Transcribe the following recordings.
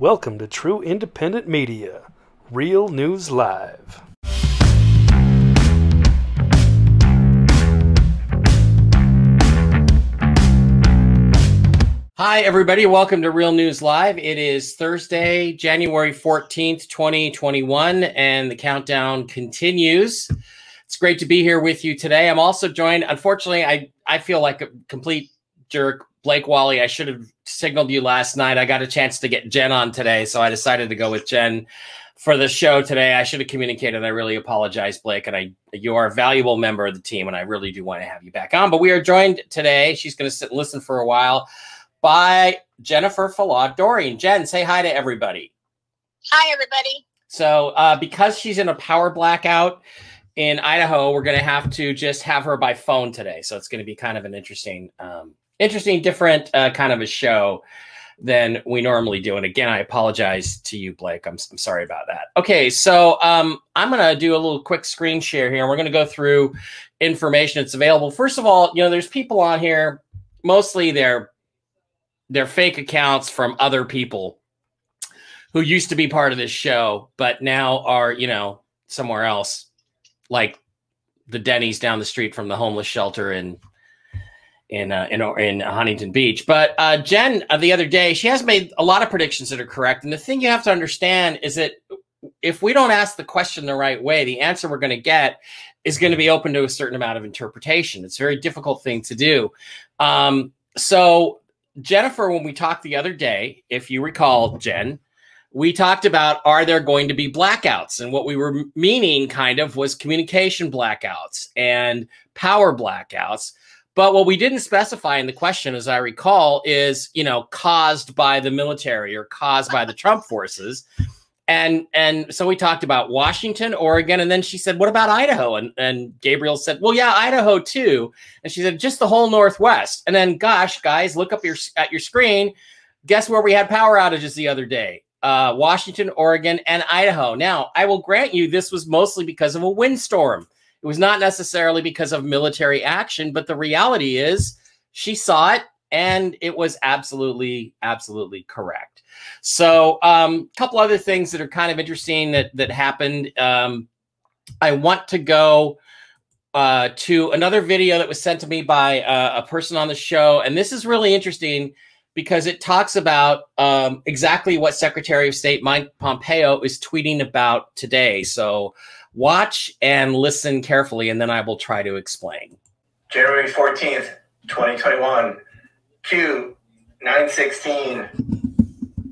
Welcome to True Independent Media, Real News Live. Hi, everybody. Welcome to Real News Live. It is Thursday, January 14th, 2021, and the countdown continues. It's great to be here with you today. I'm also joined, unfortunately, I, I feel like a complete jerk. Blake Wally, I should have signaled you last night. I got a chance to get Jen on today, so I decided to go with Jen for the show today. I should have communicated. I really apologize, Blake, and I you are a valuable member of the team, and I really do want to have you back on. But we are joined today. She's going to sit and listen for a while by Jennifer Falad Doreen. Jen, say hi to everybody. Hi, everybody. So, uh, because she's in a power blackout in Idaho, we're going to have to just have her by phone today. So it's going to be kind of an interesting, um, interesting, different uh, kind of a show than we normally do. And again, I apologize to you, Blake. I'm, I'm sorry about that. Okay, so um, I'm going to do a little quick screen share here, and we're going to go through information that's available. First of all, you know, there's people on here. Mostly they're they're fake accounts from other people who used to be part of this show, but now are, you know, somewhere else, like the Denny's down the street from the homeless shelter in in uh, in, in Huntington Beach. But uh, Jen, uh, the other day, she has made a lot of predictions that are correct. And the thing you have to understand is that if we don't ask the question the right way, the answer we're going to get is going to be open to a certain amount of interpretation. It's a very difficult thing to do. Um, so Jennifer, when we talked the other day, if you recall, Jen, we talked about are there going to be blackouts? And what we were meaning kind of was communication blackouts and power blackouts. But what we didn't specify in the question, as I recall, is, you know, caused by the military or caused by the Trump forces and and so we talked about Washington, Oregon, and then she said, "What about Idaho?" And and Gabriel said, "Well, yeah, Idaho too." And she said, "Just the whole Northwest." And then, gosh, guys, look up your at your screen. Guess where we had power outages the other day? Uh, Washington, Oregon, and Idaho. Now, I will grant you this was mostly because of a windstorm. It was not necessarily because of military action, but the reality is she saw it and it was absolutely, absolutely correct. So, a um, couple other things that are kind of interesting that that happened. Um, I want to go uh, to another video that was sent to me by uh, a person on the show, and this is really interesting because it talks about um, exactly what Secretary of State Mike Pompeo is tweeting about today. So, watch and listen carefully, and then I will try to explain. January fourteenth, twenty twenty one. Q 916.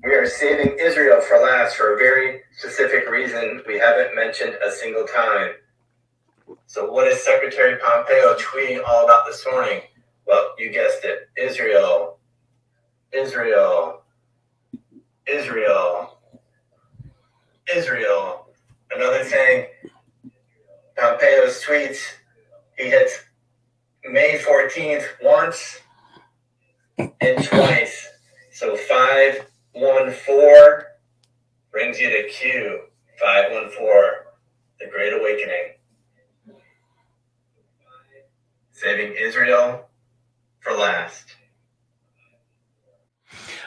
We are saving Israel for last for a very specific reason we haven't mentioned a single time. So, what is Secretary Pompeo tweeting all about this morning? Well, you guessed it Israel, Israel, Israel, Israel. Another thing, Pompeo's tweets, he hits May 14th once and twice. So five one four brings you to Q. Five one four, the Great Awakening. Saving Israel for last.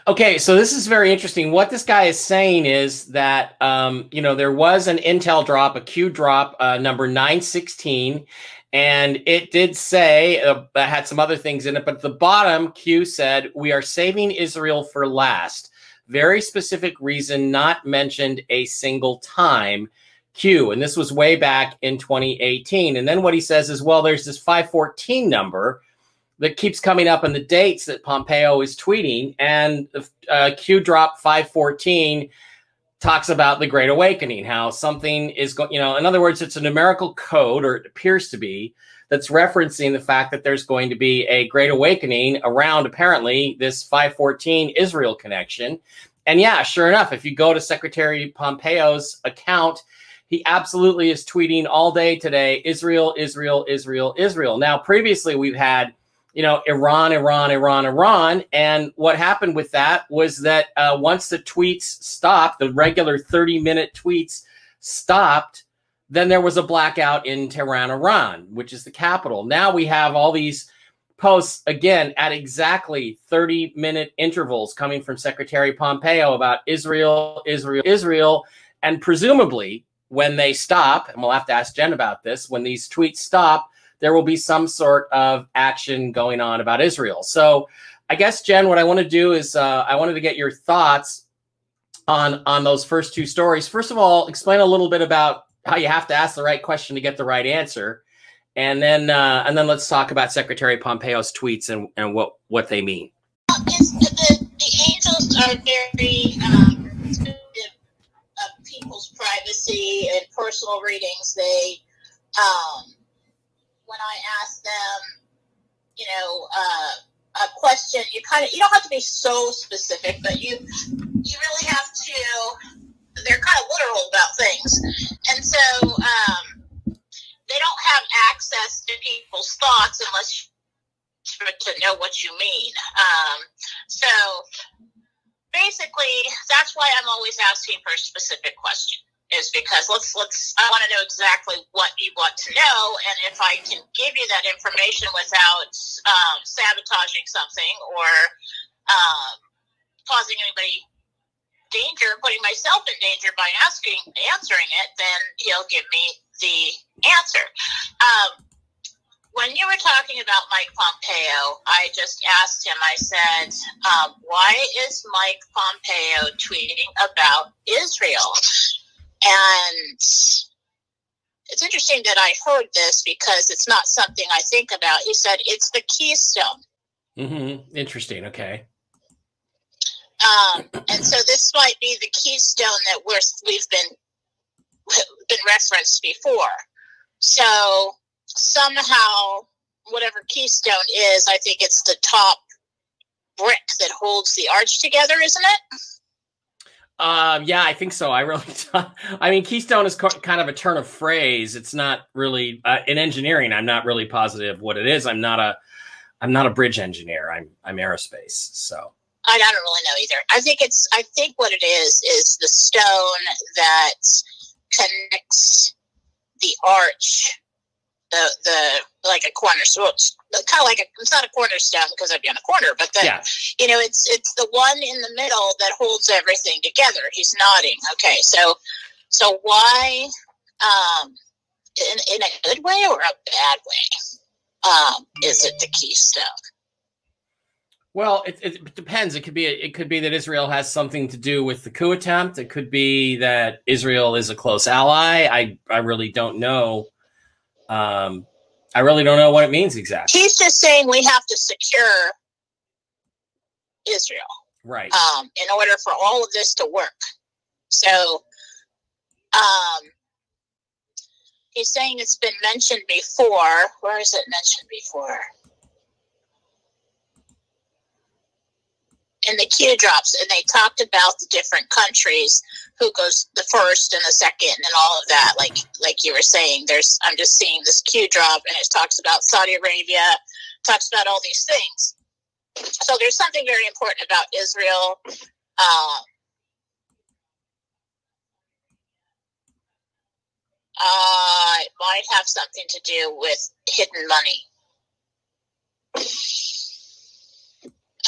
Okay, so this is very interesting. What this guy is saying is that um, you know there was an Intel drop, a Q drop, uh, number nine sixteen, and it did say uh, had some other things in it, but at the bottom, Q said, We are saving Israel for last. Very specific reason, not mentioned a single time. Q. And this was way back in 2018. And then what he says is, Well, there's this 514 number that keeps coming up in the dates that Pompeo is tweeting. And uh, Q drop 514 talks about the Great Awakening, how something is going, you know, in other words, it's a numerical code, or it appears to be, that's referencing the fact that there's going to be a Great Awakening around apparently this 514 Israel connection. And yeah, sure enough, if you go to Secretary Pompeo's account, he absolutely is tweeting all day today Israel, Israel, Israel, Israel. Now, previously, we've had you know, Iran, Iran, Iran, Iran. And what happened with that was that uh, once the tweets stopped, the regular 30 minute tweets stopped, then there was a blackout in Tehran, Iran, which is the capital. Now we have all these posts again at exactly 30 minute intervals coming from Secretary Pompeo about Israel, Israel, Israel. And presumably, when they stop, and we'll have to ask Jen about this, when these tweets stop, there will be some sort of action going on about Israel. So, I guess, Jen, what I want to do is uh, I wanted to get your thoughts on on those first two stories. First of all, explain a little bit about how you have to ask the right question to get the right answer, and then uh, and then let's talk about Secretary Pompeo's tweets and, and what what they mean. the, angels are very um, of people's privacy and personal readings. They, um, when I ask them, you know, uh, a question, you kind of you don't have to be so specific, but you you really have to. They're kind of literal about things, and so um, they don't have access to people's thoughts unless to know what you mean. Um, so basically, that's why I'm always asking for specific question. Is because let's let's I want to know exactly what you want to know, and if I can give you that information without um, sabotaging something or um, causing anybody danger, putting myself in danger by asking answering it, then he'll give me the answer. Um, when you were talking about Mike Pompeo, I just asked him, I said, um, why is Mike Pompeo tweeting about Israel? And it's interesting that I heard this because it's not something I think about. He said, it's the keystone. Mm-hmm. Interesting. Okay. Um, and so this might be the keystone that we're, we've been been referenced before. So somehow, whatever keystone is, I think it's the top brick that holds the arch together, isn't it? Um, yeah, I think so. I really, I mean, keystone is kind of a turn of phrase. It's not really uh, in engineering. I'm not really positive what it is. I'm not a, I'm not a bridge engineer. I'm, I'm aerospace. So I don't really know either. I think it's, I think what it is is the stone that connects the arch the the like a cornerstone. It's kind of like a, it's not a cornerstone because I'd be on the corner, but the yeah. you know it's it's the one in the middle that holds everything together. He's nodding. Okay, so so why um, in in a good way or a bad way um, is it the keystone? Well, it, it depends. It could be it could be that Israel has something to do with the coup attempt. It could be that Israel is a close ally. I I really don't know um, I really don't know what it means exactly. He's just saying we have to secure Israel, right? Um, in order for all of this to work. So, um, he's saying it's been mentioned before. Where is it mentioned before? In the Q drops, and they talked about the different countries who goes the first and the second and all of that. Like like you were saying, there's I'm just seeing this Q drop, and it talks about Saudi Arabia, talks about all these things. So there's something very important about Israel. Uh, uh, it might have something to do with hidden money.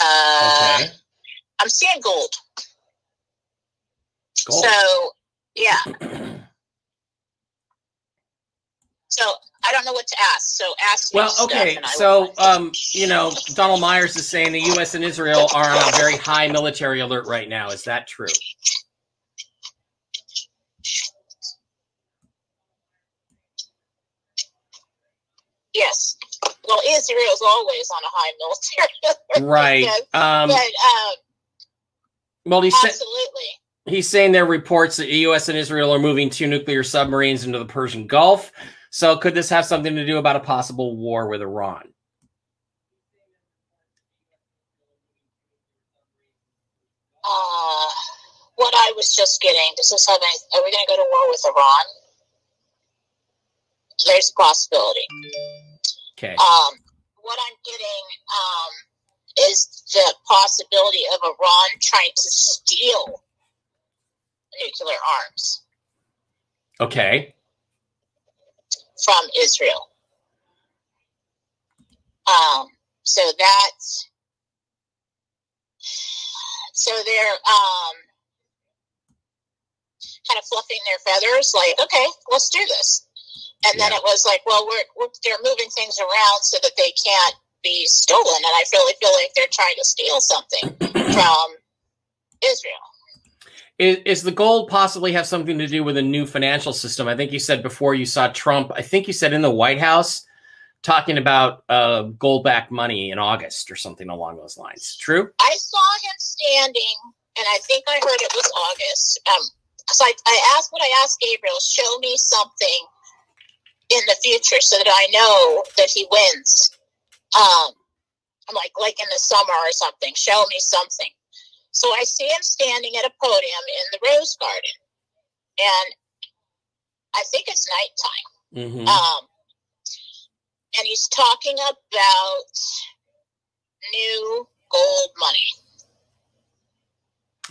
Uh, okay. I'm seeing gold. gold. So yeah. so I don't know what to ask. So ask. Well, okay. So um, you know, Donald Myers is saying the U.S. and Israel are on a very high military alert right now. Is that true? Yes. Well, Israel's always on a high military alert. Right. um, but, um, well, he's absolutely. He's saying there are reports that the U.S. and Israel are moving two nuclear submarines into the Persian Gulf. So, could this have something to do about a possible war with Iran? Uh, what I was just getting. Does this have any? Are we going to go to war with Iran? There's a possibility. Okay. Um, what I'm getting um, is the possibility of Iran trying to steal nuclear arms. Okay. From Israel. Um, so that's so they're um, kind of fluffing their feathers, like, okay, let's do this. And then it was like, well, we're, we're they're moving things around so that they can't be stolen, and I really feel like they're trying to steal something from Israel. Is, is the gold possibly have something to do with a new financial system? I think you said before you saw Trump. I think you said in the White House talking about uh, gold-backed money in August or something along those lines. True. I saw him standing, and I think I heard it was August. Um, so I, I asked what I asked Gabriel, show me something in the future so that I know that he wins. Um, I'm like, like in the summer or something. Show me something. So I see him standing at a podium in the Rose Garden, and I think it's nighttime. Mm-hmm. Um, and he's talking about new gold money.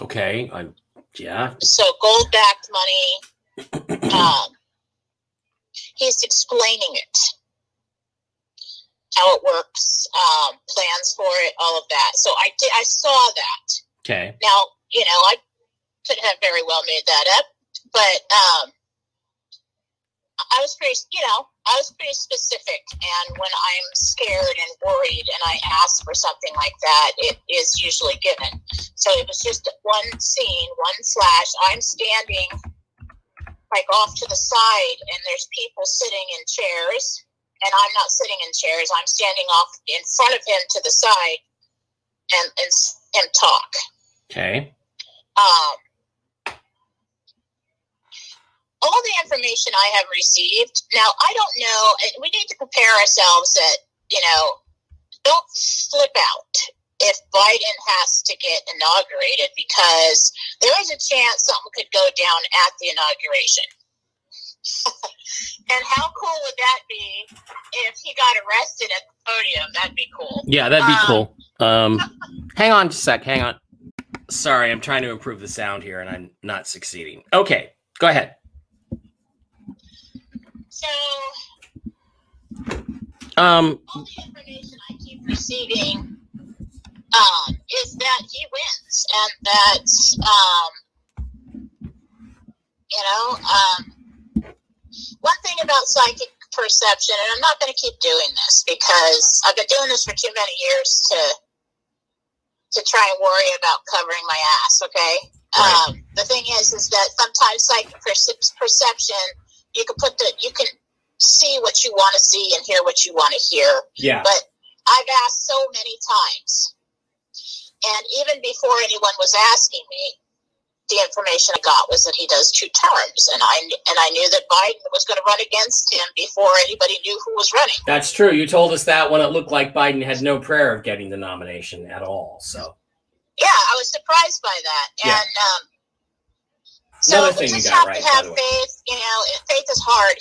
Okay. I'm yeah. So gold backed money. Um, he's explaining it, how it works, um, plans for it, all of that. So I did. I saw that. Okay. Now you know I could have very well made that up, but um, I was pretty. You know, I was pretty specific. And when I'm scared and worried, and I ask for something like that, it is usually given. So it was just one scene, one flash. I'm standing like off to the side, and there's people sitting in chairs, and I'm not sitting in chairs. I'm standing off in front of him to the side, and and and talk. Okay. Um, all the information I have received. Now I don't know. and We need to prepare ourselves that you know, don't slip out if Biden has to get inaugurated because there is a chance something could go down at the inauguration. and how cool would that be if he got arrested at the podium? That'd be cool. Yeah, that'd be Um, cool. Um, hang on just a sec. Hang on. Sorry, I'm trying to improve the sound here and I'm not succeeding. Okay, go ahead. So Um, all the information I keep receiving um, is that he wins, and that um, you know um, one thing about psychic perception, and I'm not going to keep doing this because I've been doing this for too many years to to try and worry about covering my ass. Okay. Right. Um, the thing is, is that sometimes psychic perce- perception, you can put the, you can see what you want to see and hear what you want to hear. yeah. But I've asked so many times, and even before anyone was asking me, the information I got was that he does two terms, and I and I knew that Biden was going to run against him before anybody knew who was running. That's true. You told us that when it looked like Biden had no prayer of getting the nomination at all. So Yeah, I was surprised by that, Yeah. and um, so we thing you just got have right, to have faith. You know, faith is hard.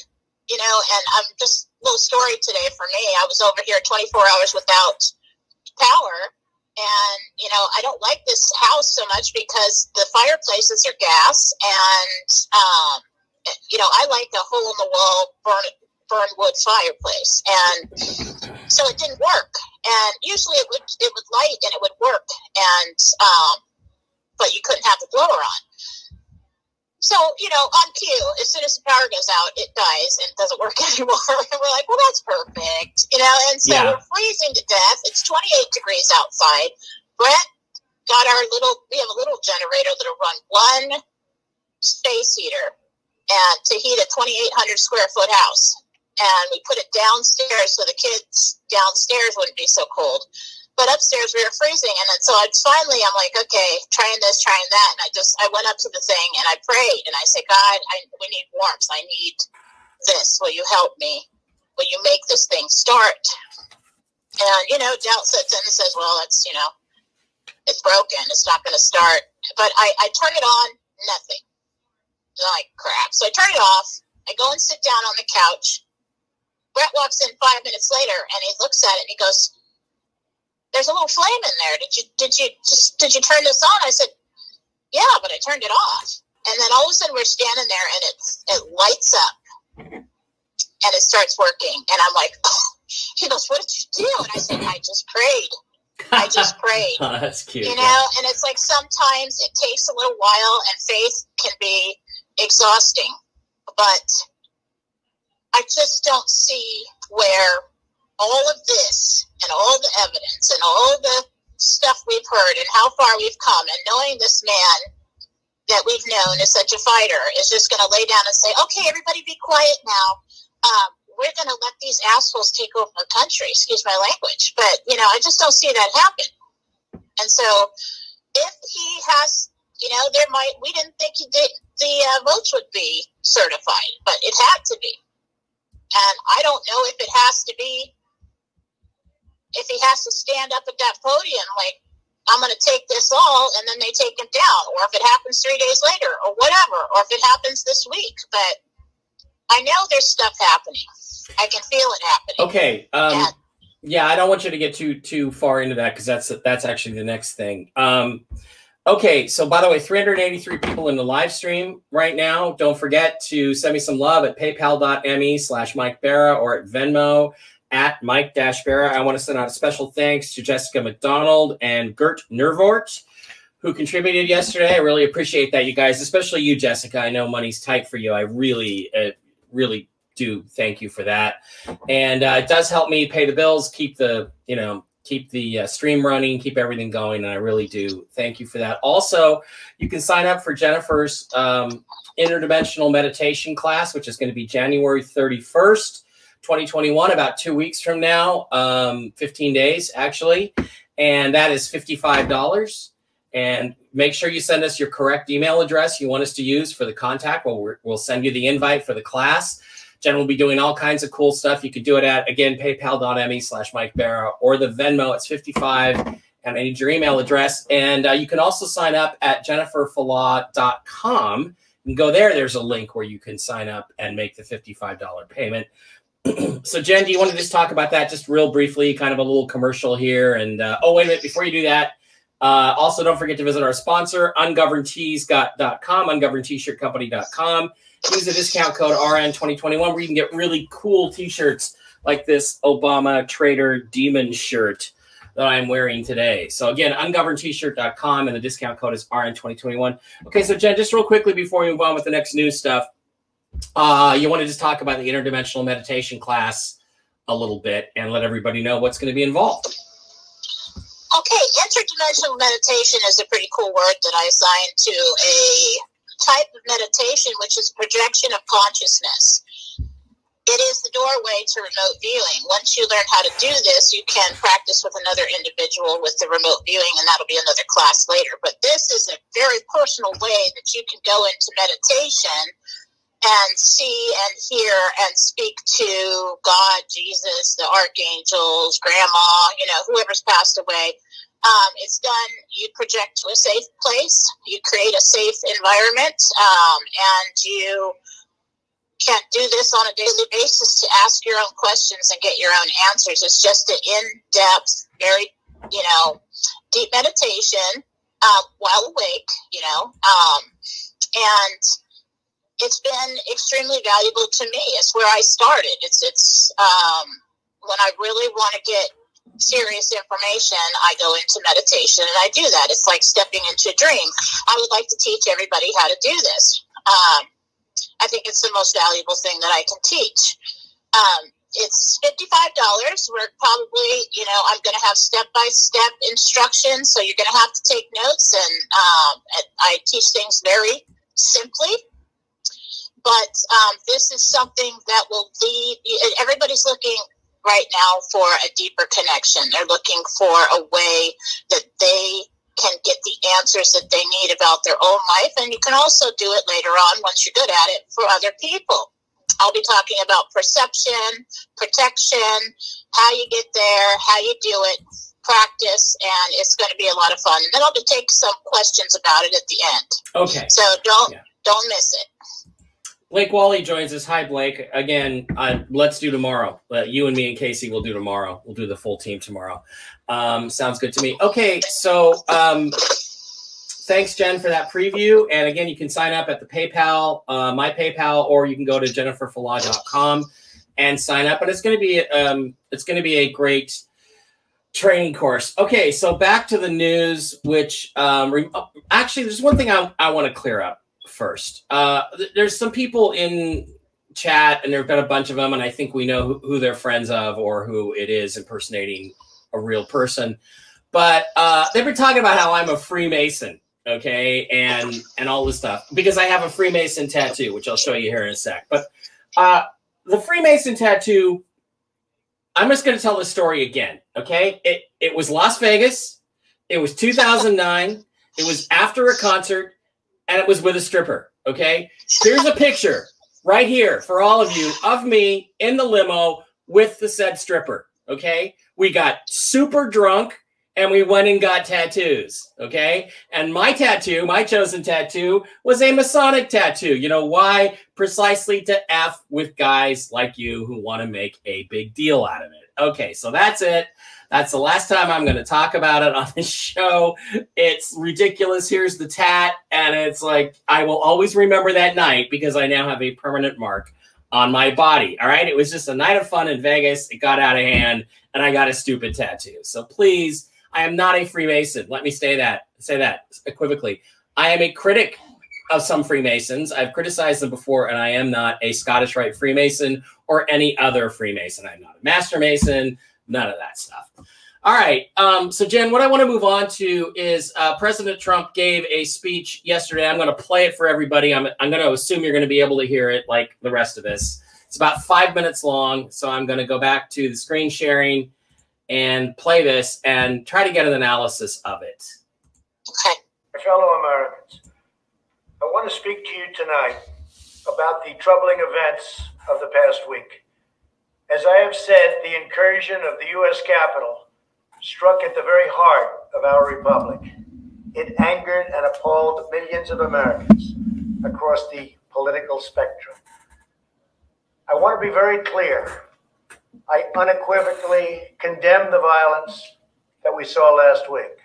You know, and I'm just little story today for me. I was over here 24 hours without power, and you know, I don't like this house so much because the fireplaces are gas, and um, you know, I like a hole in the wall burn burn wood fireplace, and so it didn't work. And usually it would it would light and it would work, and um, but you couldn't have the blower on. So, you know, on cue, as soon as the power goes out, it dies and doesn't work anymore. and we're like, well, that's perfect. You know, and so Yeah. we're freezing to death. It's 28 degrees outside. Brett got our little, we have a little generator that'll run one space heater and to heat a 2,800 square foot house. And we put it downstairs so the kids downstairs wouldn't be so cold. But upstairs we were freezing, and so I finally I'm like, okay, trying this, trying that, and I just I went up to the thing and I prayed and I said, God, I, we need warmth. I need this. Will you help me? Will you make this thing start? And you know, doubt sets in and says, well, it's you know, it's broken. It's not going to start. But I I turn it on, nothing. Like crap. So I turn it off. I go and sit down on the couch. Brett walks in five minutes later and he looks at it and he goes, there's a little flame in there. Did you did you just did you turn this on? I said, Yeah, but I turned it off. And then all of a sudden we're standing there and it's it lights up and it starts working. And I'm like, oh. She goes, What did you do? And I said, I just prayed. I just prayed. oh, that's cute. You know, and it's like sometimes it takes a little while and faith can be exhausting. But I just don't see where all of this and all the evidence and all the stuff we've heard and how far we've come and knowing this man that we've known is such a fighter is just going to lay down and say, okay, everybody be quiet now. Um, we're going to let these assholes take over the country. Excuse my language. But, you know, I just don't see that happen. And so if he has, you know, there might, we didn't think he did, the uh, votes would be certified, but it had to be. And I don't know if it has to be, if he has to stand up at that podium like, I'm going to take this all, and then they take him down, or if it happens three days later, or whatever, or if it happens this week. But I know there's stuff happening. I can feel it happening. Okay. Um, Yeah. yeah, I don't want you to get too too far into that because that's that's actually the next thing. Um, okay, so by the way, 383 people in the live stream right now. Don't forget to send me some love at paypal.me slash Mike Barra or at Venmo at Mike Dash. I want to send out a special thanks to Jessica McDonald and Gert Nervort who contributed yesterday. I really appreciate that, you guys, especially you, Jessica. I know money's tight for you. I really, uh, really do thank you for that. And uh, it does help me pay the bills, keep the, you know, keep the uh, stream running, keep everything going. And I really do thank you for that. Also, you can sign up for Jennifer's um, interdimensional meditation class, which is going to be January 31st. 2021, about two weeks from now, um, 15 days actually. And that is $55 and make sure you send us your correct email address you want us to use for the contact. We'll, we'll send you the invite for the class. Jen will be doing all kinds of cool stuff. You could do it at, again, paypal.me slash Mike Barra or the Venmo. It's 55 and I need your email address. And uh, you can also sign up at jenniferfalah.com. You can go there. There's a link where you can sign up and make the $55 payment. so, Jen, do you want to just talk about that just real briefly, kind of a little commercial here? And uh, oh, wait a minute, before you do that, uh, also, don't forget to visit our sponsor, ungovernedtees.com, ungovernedtshirtcompany.com. Use the discount code RN2021 where you can get really cool t shirts like this Obama Trader Demon shirt that I'm wearing today. So, again, ungovernedtshirt.com and the discount code is RN2021. Okay, so Jen, just real quickly before we move on with the next news stuff, uh, you want to just talk about the interdimensional meditation class a little bit and let everybody know what's going to be involved. Okay, interdimensional meditation is a pretty cool word that I assigned to a type of meditation, which is projection of consciousness. It is the doorway to remote viewing. Once you learn how to do this, you can practice with another individual with the remote viewing, and that'll be another class later. But this is a very personal way that you can go into meditation and see and hear and speak to God, Jesus, the archangels, grandma, you know, whoever's passed away. Um, it's done, you project to a safe place, you create a safe environment, um, and you can't do this on a daily basis to ask your own questions and get your own answers. It's just an in depth, very, you know, deep meditation um, while awake, you know, um, and it's been extremely valuable to me. It's where I started. It's it's um, when I really want to get serious information, I go into meditation and I do that. It's like stepping into a dream. I would like to teach everybody how to do this. Um, I think it's the most valuable thing that I can teach. Um, it's fifty-five dollars. We're probably, you know, I'm going to have step-by-step instructions, so you're going to have to take notes. And um, I teach things very simply but um, this is something that will lead everybody's looking right now for a deeper connection. They're looking for a way that they can get the answers that they need about their own life and you can also do it later on once you're good at it for other people. I'll be talking about perception protection how you get there how you do it practice and it's going to be a lot of fun. And then i'll take some questions about it at the end. Okay. so don't Yeah. don't miss it Blake Wally joins us. Hi, Blake. Again, uh, let's do tomorrow. Uh, you and me and Casey will do tomorrow. We'll do the full team tomorrow. Um, sounds good to me. Okay, so um, thanks, Jen, for that preview. And again, you can sign up at the PayPal, uh, my PayPal, or you can go to jenniferfalah.com and sign up. But it's going to be um, it's going to be a great training course. Okay, so back to the news, which um, re- actually there's one thing I, I want to clear up first. Uh, th- there's some people in chat, and there've been a bunch of them, and I think we know who, who they're friends of or who it is impersonating a real person. But uh, they've been talking about how I'm a Freemason, okay, and and all this stuff because I have a Freemason tattoo, which I'll show you here in a sec. But uh, the Freemason tattoo, I'm just going to tell the story again, okay? It it was Las Vegas, it was 2009, it was after a concert, and it was with a stripper, okay? Here's a picture right here for all of you of me in the limo with the said stripper, okay? We got super drunk and we went and got tattoos. Okay. And my tattoo, my chosen tattoo, was a Masonic tattoo. You know why? Precisely to F with guys like you who want to make a big deal out of it. Okay. So that's it. That's the last time I'm going to talk about it on this show. It's ridiculous. Here's the tat. And it's like, I will always remember that night because I now have a permanent mark on my body. All right. It was just a night of fun in Vegas. It got out of hand and I got a stupid tattoo. So please I am not a Freemason. Let me say that say that equivocally. I am a critic of some Freemasons. I've criticized them before, and I am not a Scottish Rite Freemason or any other Freemason. I'm not a Master Mason. None of that stuff. All right. Um, so, Jen, what I want to move on to is uh, President Trump gave a speech yesterday. I'm going to play it for everybody. I'm, I'm going to assume you're going to be able to hear it like the rest of us. It's about five minutes long. So, I'm going to go back to the screen sharing and play this and try to get an analysis of it. Okay. Fellow Americans, I want to speak to you tonight about the troubling events of the past week. As I have said, the incursion of the U.S. Capitol struck at the very heart of our republic. It angered and appalled millions of Americans across the political spectrum. I want to be very clear I unequivocally condemn the violence that we saw last week.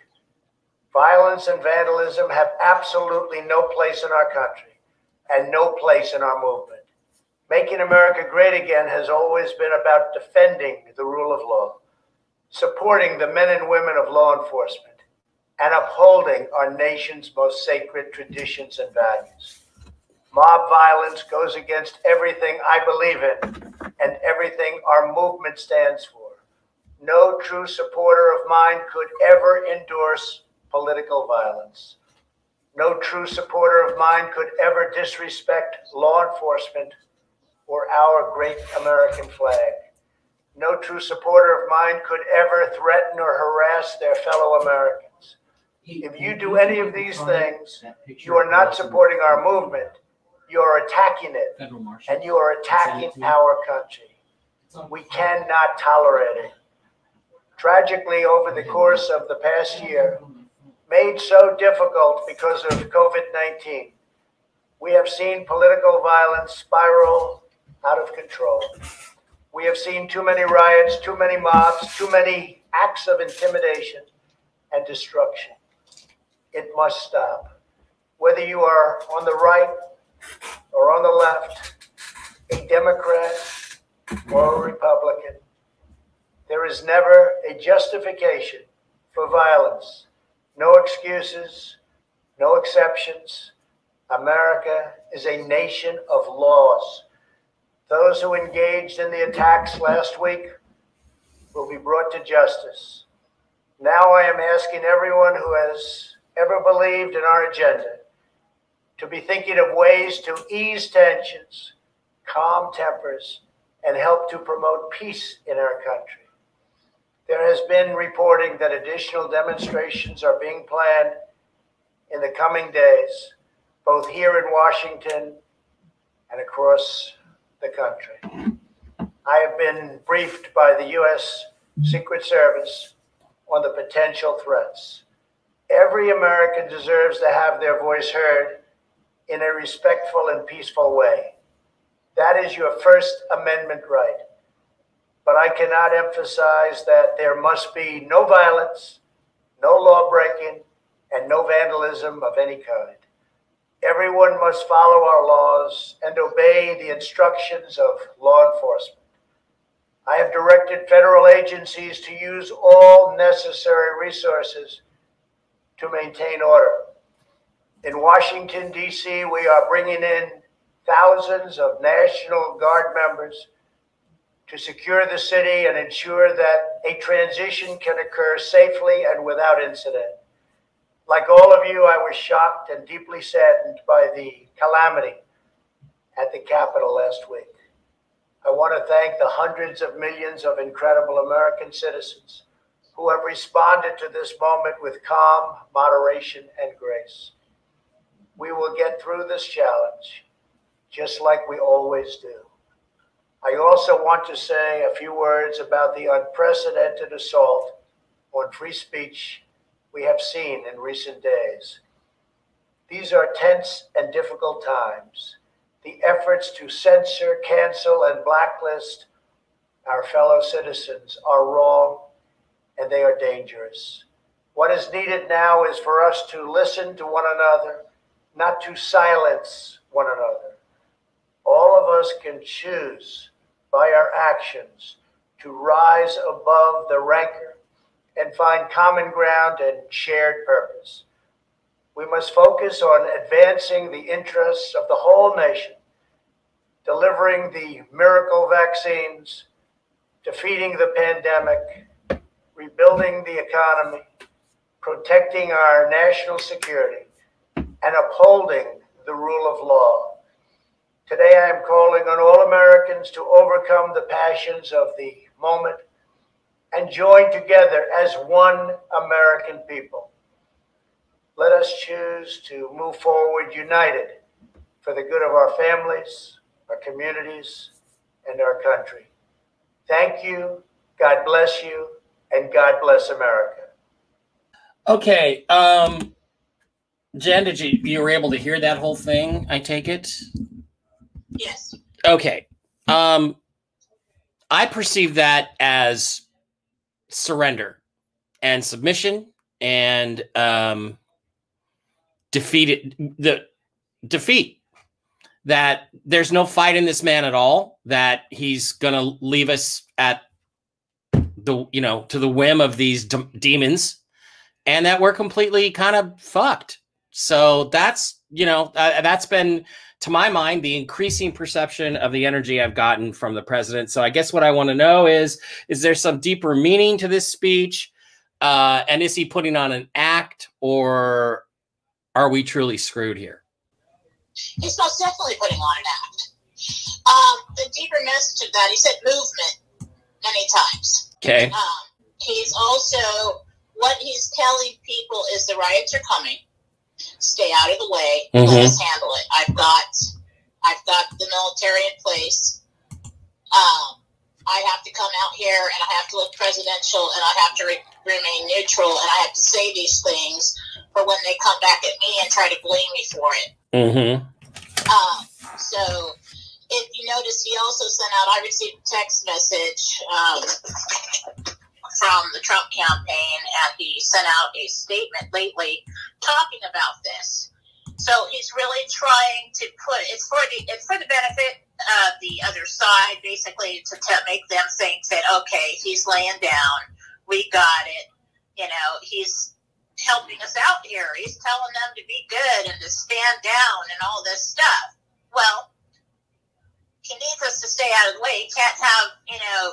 Violence and vandalism have absolutely no place in our country and no place in our movement. Making America great again has always been about defending the rule of law, supporting the men and women of law enforcement, and upholding our nation's most sacred traditions and values. Mob violence goes against everything I believe in and everything our movement stands for. No true supporter of mine could ever endorse political violence. No true supporter of mine could ever disrespect law enforcement or our great American flag. No true supporter of mine could ever threaten or harass their fellow Americans. If you do any of these things, you are not supporting our movement you are attacking it, and you are attacking our country. We cannot tolerate it. Tragically, over the course of the past year, made so difficult because of COVID 19, we have seen political violence spiral out of control. We have seen too many riots, too many mobs, too many acts of intimidation and destruction. It must stop. Whether you are on the right or on the left, a Democrat or a Republican, there is never a justification for violence. No excuses, no exceptions. America is a nation of laws. Those who engaged in the attacks last week will be brought to justice. Now I am asking everyone who has ever believed in our agenda to be thinking of ways to ease tensions, calm tempers, and help to promote peace in our country. There has been reporting that additional demonstrations are being planned in the coming days, both here in Washington and across the country. I have been briefed by the U.S. Secret Service on the potential threats. Every American deserves to have their voice heard in a respectful and peaceful way. That is your First Amendment right. But I cannot emphasize that there must be no violence, no law breaking, and no vandalism of any kind. Everyone must follow our laws and obey the instructions of law enforcement. I have directed federal agencies to use all necessary resources to maintain order. In Washington, D.C., we are bringing in thousands of National Guard members to secure the city and ensure that a transition can occur safely and without incident. Like all of you, I was shocked and deeply saddened by the calamity at the Capitol last week. I want to thank the hundreds of millions of incredible American citizens who have responded to this moment with calm, moderation, and grace. We will get through this challenge just like we always do. I also want to say a few words about the unprecedented assault on free speech we have seen in recent days. These are tense and difficult times. The efforts to censor, cancel, and blacklist our fellow citizens are wrong and they are dangerous. What is needed now is for us to listen to one another, not to silence one another. All of us can choose by our actions to rise above the rancor and find common ground and shared purpose. We must focus on advancing the interests of the whole nation, delivering the miracle vaccines, defeating the pandemic, rebuilding the economy, protecting our national security, and upholding the rule of law. Today, I am calling on all Americans to overcome the passions of the moment and join together as one American people. Let us choose to move forward united for the good of our families, our communities, and our country. Thank you. God bless you. And God bless America. Okay. Um, Jen, did you you were able to hear that whole thing? I take it. Yes. Okay. Um, I perceive that as surrender and submission and um, defeated the defeat. That there's no fight in this man at all that he's gonna leave us at the you know to the whim of these demons and that we're completely kind of fucked. So that's you know uh, that's been to my mind the increasing perception of the energy i've gotten from the president so i guess what i want to know is is there some deeper meaning to this speech uh, and is he putting on an act or are we truly screwed here He's most definitely putting on an act. Um, the deeper message of that, he said movement many times. okay Um, he's also what he's telling people is the riots are coming. Stay out of the way. Mhm. Let us handle it. I've got, I've got the military in place. Um, I have to come out here and I have to look presidential and I have to re- remain neutral and I have to say these things for when they come back at me and try to blame me for it. mm-hmm Um, so if you notice, he also sent out, I received a text message um, from the Trump campaign, and he sent out a statement lately talking about this. So he's really trying to put it's for the it's for the benefit of the other side, basically to, to make them think that okay, he's laying down, we got it. You know, he's helping us out here. He's telling them to be good and to stand down and all this stuff. Well, he needs us to stay out of the way. He can't have, you know,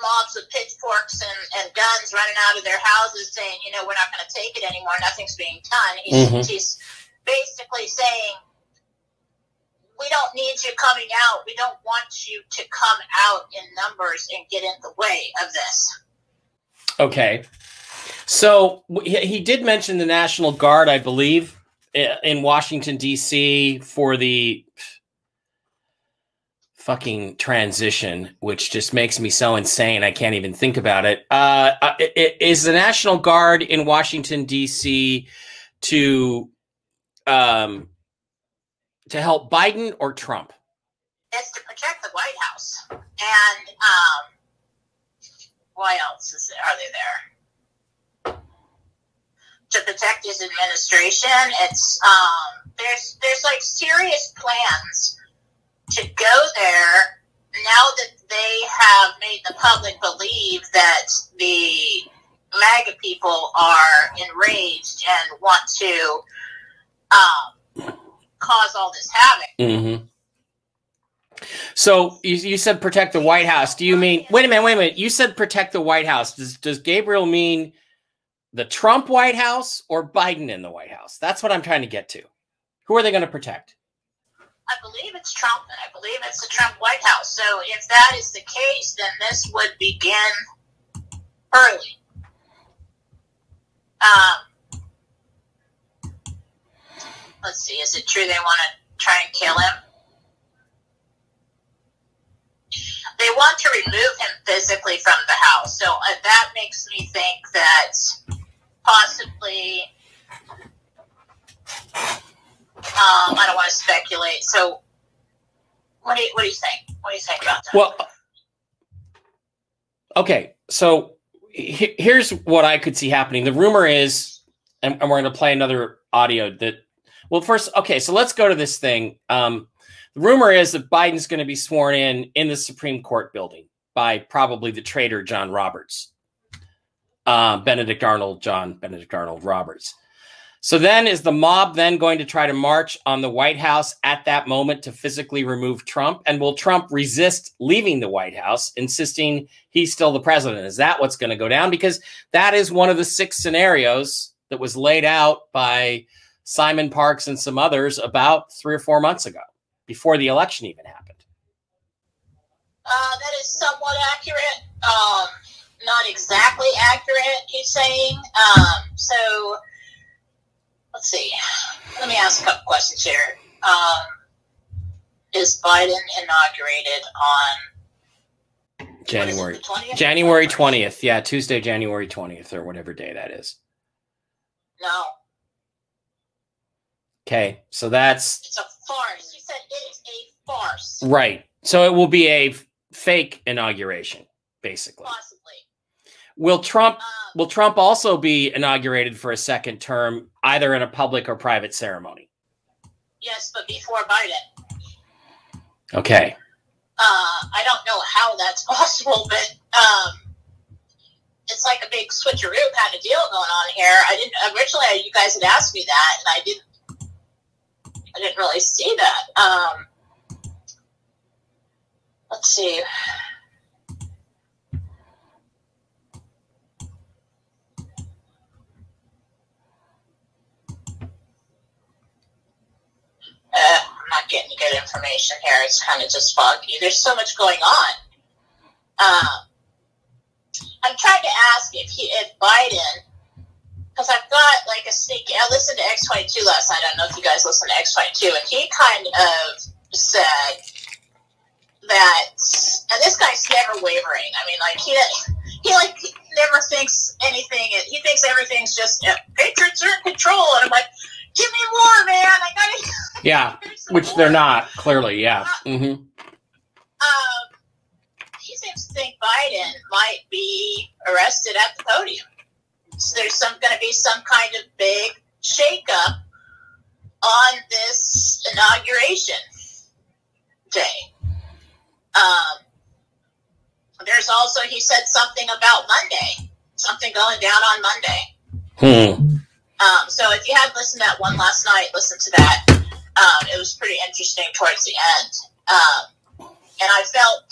mobs with pitchforks and, and guns running out of their houses saying, you know, we're not going to take it anymore. Nothing's being done. He's, Mhm. he's basically saying, we don't need you coming out. We don't want you to come out in numbers and get in the way of this. Okay. So he did mention the National Guard, I believe, in Washington, D.C. for the fucking transition, which just makes me so insane. I can't even think about it. Uh, uh, i- i- is the National Guard in Washington, D.C. to um, to help Biden or Trump? It's to protect the White House. And um, why else is are they there? To protect his administration. It's um, there's there's like serious plans to go there now that they have made the public believe that the MAGA people are enraged and want to um, cause all this havoc. Mm-hmm. So you, you said protect the White House. Do you mean wait a minute, wait a minute? You said protect the White House. Does does Gabriel mean the Trump White House or Biden in the White House? That's what I'm trying to get to. Who are they going to protect? I believe it's Trump, and I believe it's the Trump White House. So if that is the case, then this would begin early. Um, let's see. Is it true they want to try and kill him? They want to remove him physically from the house. So uh, that makes me think that possibly. Um, I don't want to speculate. So, what do you, what do you think? What do you think about that? Well, okay. So he- here's what I could see happening. The rumor is, and, and we're going to play another audio that. Well, first, okay. So let's go to this thing. Um, the rumor is that Biden's going to be sworn in in the Supreme Court building by probably the traitor John Roberts, uh, Benedict Arnold, John Benedict Arnold Roberts. So then, is the mob then going to try to march on the White House at that moment to physically remove Trump? And will Trump resist leaving the White House, insisting he's still the president? Is that what's going to go down? Because that is one of the six scenarios that was laid out by Simon Parks and some others about three or four months ago, before the election even happened. Uh, that is somewhat accurate. Um, not exactly accurate, he's saying. Um, so, let's see. Let me ask a couple questions here. Um, is Biden inaugurated on January. it, 20th? January 20th. Yeah, Tuesday, January 20th, or whatever day that is. No, Okay, so that's it's a farce. You said it is a farce, right. So it will be a f- fake inauguration, basically. possibly. Will Trump Um, will Trump also be inaugurated for a second term, either in a public or private ceremony? yes, but before Biden. Okay. Uh, I don't know how that's possible, but um, it's like a big switcheroo kind of deal going on here. I didn't originally. You guys had asked me that, and I didn't. I didn't really see that. Um, let's see. Uh, I'm not getting good information here. It's kind of just foggy. There's so much going on. Um, I'm trying to ask if he, if Biden, because I've got like a sneak. I listened to X22 last night. I don't know if you guys listen to X22, and he kind of said that, and this guy's never wavering. I mean, like he he like never thinks anything. He thinks everything's just uh, Patriots are in control, and I'm like, give me more, man. I gotta. Yeah, Give me some which more." they're not clearly. Yeah. Mm hmm um, he seems to think Biden might be arrested at the podium. So there's some going to be some kind of big shakeup on this inauguration day. Um, there's also he said something about Monday, something going down on Monday. Hmm. Um, so if you hadn't listened to that one last night, listen to that. Um, it was pretty interesting towards the end. Um, and I felt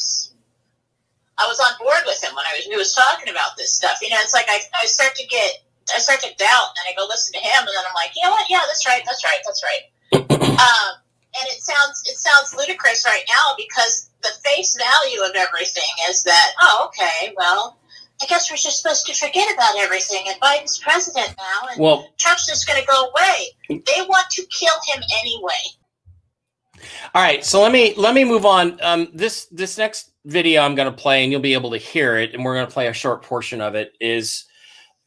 I was on board with him when I was he was talking about this stuff. You know, it's like I, I start to get I start to doubt and I go listen to him and then I'm like, you know what? Yeah, that's right, that's right, that's right. um, and it sounds it sounds ludicrous right now because the face value of everything is that, oh, okay, well, I guess we're just supposed to forget about everything and Biden's president now and Well, Trump's just going to go away. They want to kill him anyway. All right, so let me let me move on. Um, this this next video I'm going to play, and you'll be able to hear it, and we're going to play a short portion of it. Is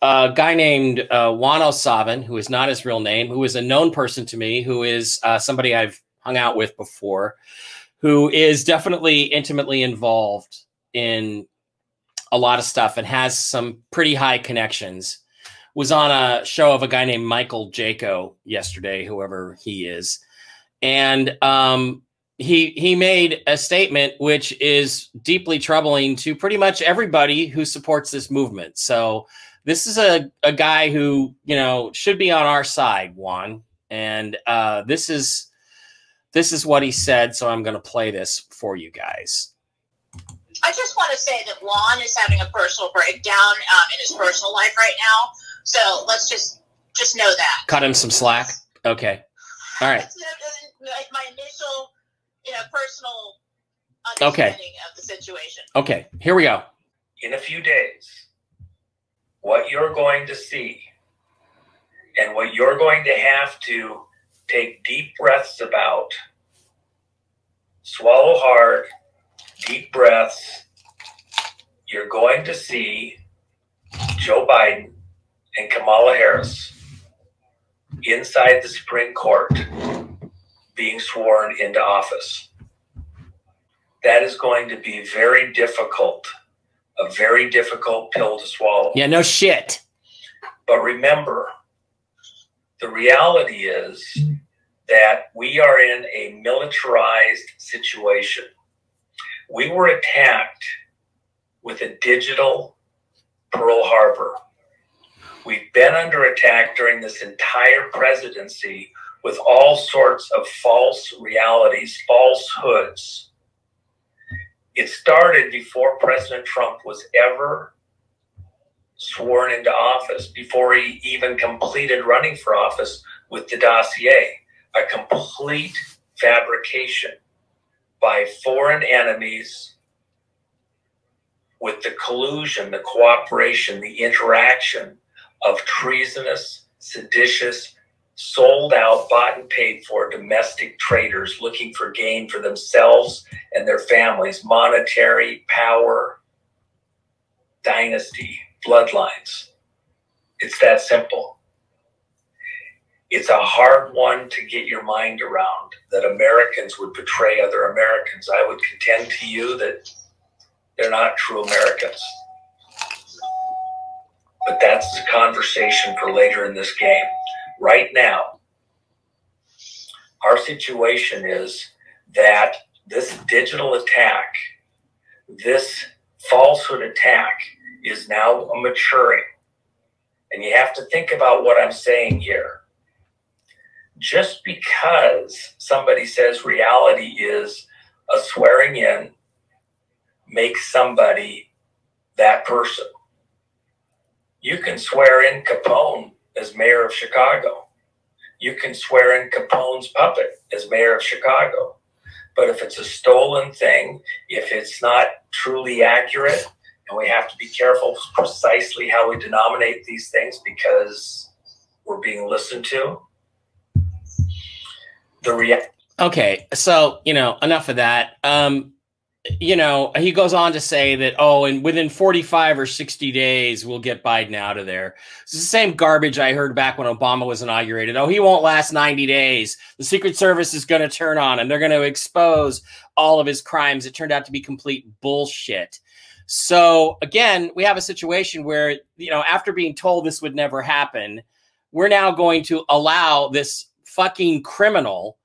a guy named uh, Juan O Savin, who is not his real name, who is a known person to me, who is uh, somebody I've hung out with before, who is definitely intimately involved in a lot of stuff and has some pretty high connections. Was on a show of a guy named Michael Jaco yesterday, whoever he is and um, he he made a statement which is deeply troubling to pretty much everybody who supports this movement. So this is a, a guy who you know should be on our side, Juan. And uh, this is this is what he said. So I'm going to play this for you guys. I just want to say that Juan is having a personal breakdown um, in his personal life right now. So let's just just know that. Cut him some slack. Okay. All right. Like my initial, you know, personal Okay. understanding of the situation. Okay. Here we go. in a few days what you're going to see and what you're going to have to take deep breaths about. Swallow hard, deep breaths. You're going to see Joe Biden and Kamala Harris inside the Supreme Court being sworn into office. That is going to be very difficult a very difficult pill to swallow. Yeah. No shit. But remember, the reality is that we are in a militarized situation. We were attacked with a digital Pearl Harbor. We've been under attack during this entire presidency with all sorts of false realities, falsehoods. It started before President Trump was ever sworn into office, before he even completed running for office with the dossier, a complete fabrication by foreign enemies with the collusion, the cooperation, the interaction of treasonous, seditious, sold out, bought and paid for domestic traders looking for gain for themselves and their families, monetary power, dynasty, bloodlines. It's that simple. It's a hard one to get your mind around that Americans would betray other Americans. I would contend to you that they're not true Americans. But that's the conversation for later in this game. Right now, our situation is that this digital attack, this falsehood attack, is now maturing. And you have to think about what I'm saying here. Just because somebody says reality is a swearing in makes somebody that person. You can swear in Capone as mayor of Chicago. You can swear in Capone's puppet as mayor of Chicago. But if it's a stolen thing, if it's not truly accurate, and we have to be careful precisely how we denominate these things because we're being listened to. The rea- Okay, so you know, enough of that. Um, you know, he goes on to say that oh, and within 45 or 60 days we'll get Biden out of there. It's the same garbage I heard back when Obama was inaugurated. Oh, he won't last 90 days. The Secret Service is going to turn on and they're going to expose all of his crimes. It turned out to be complete bullshit. So again, we have a situation where you know, after being told this would never happen, we're now going to allow this fucking criminal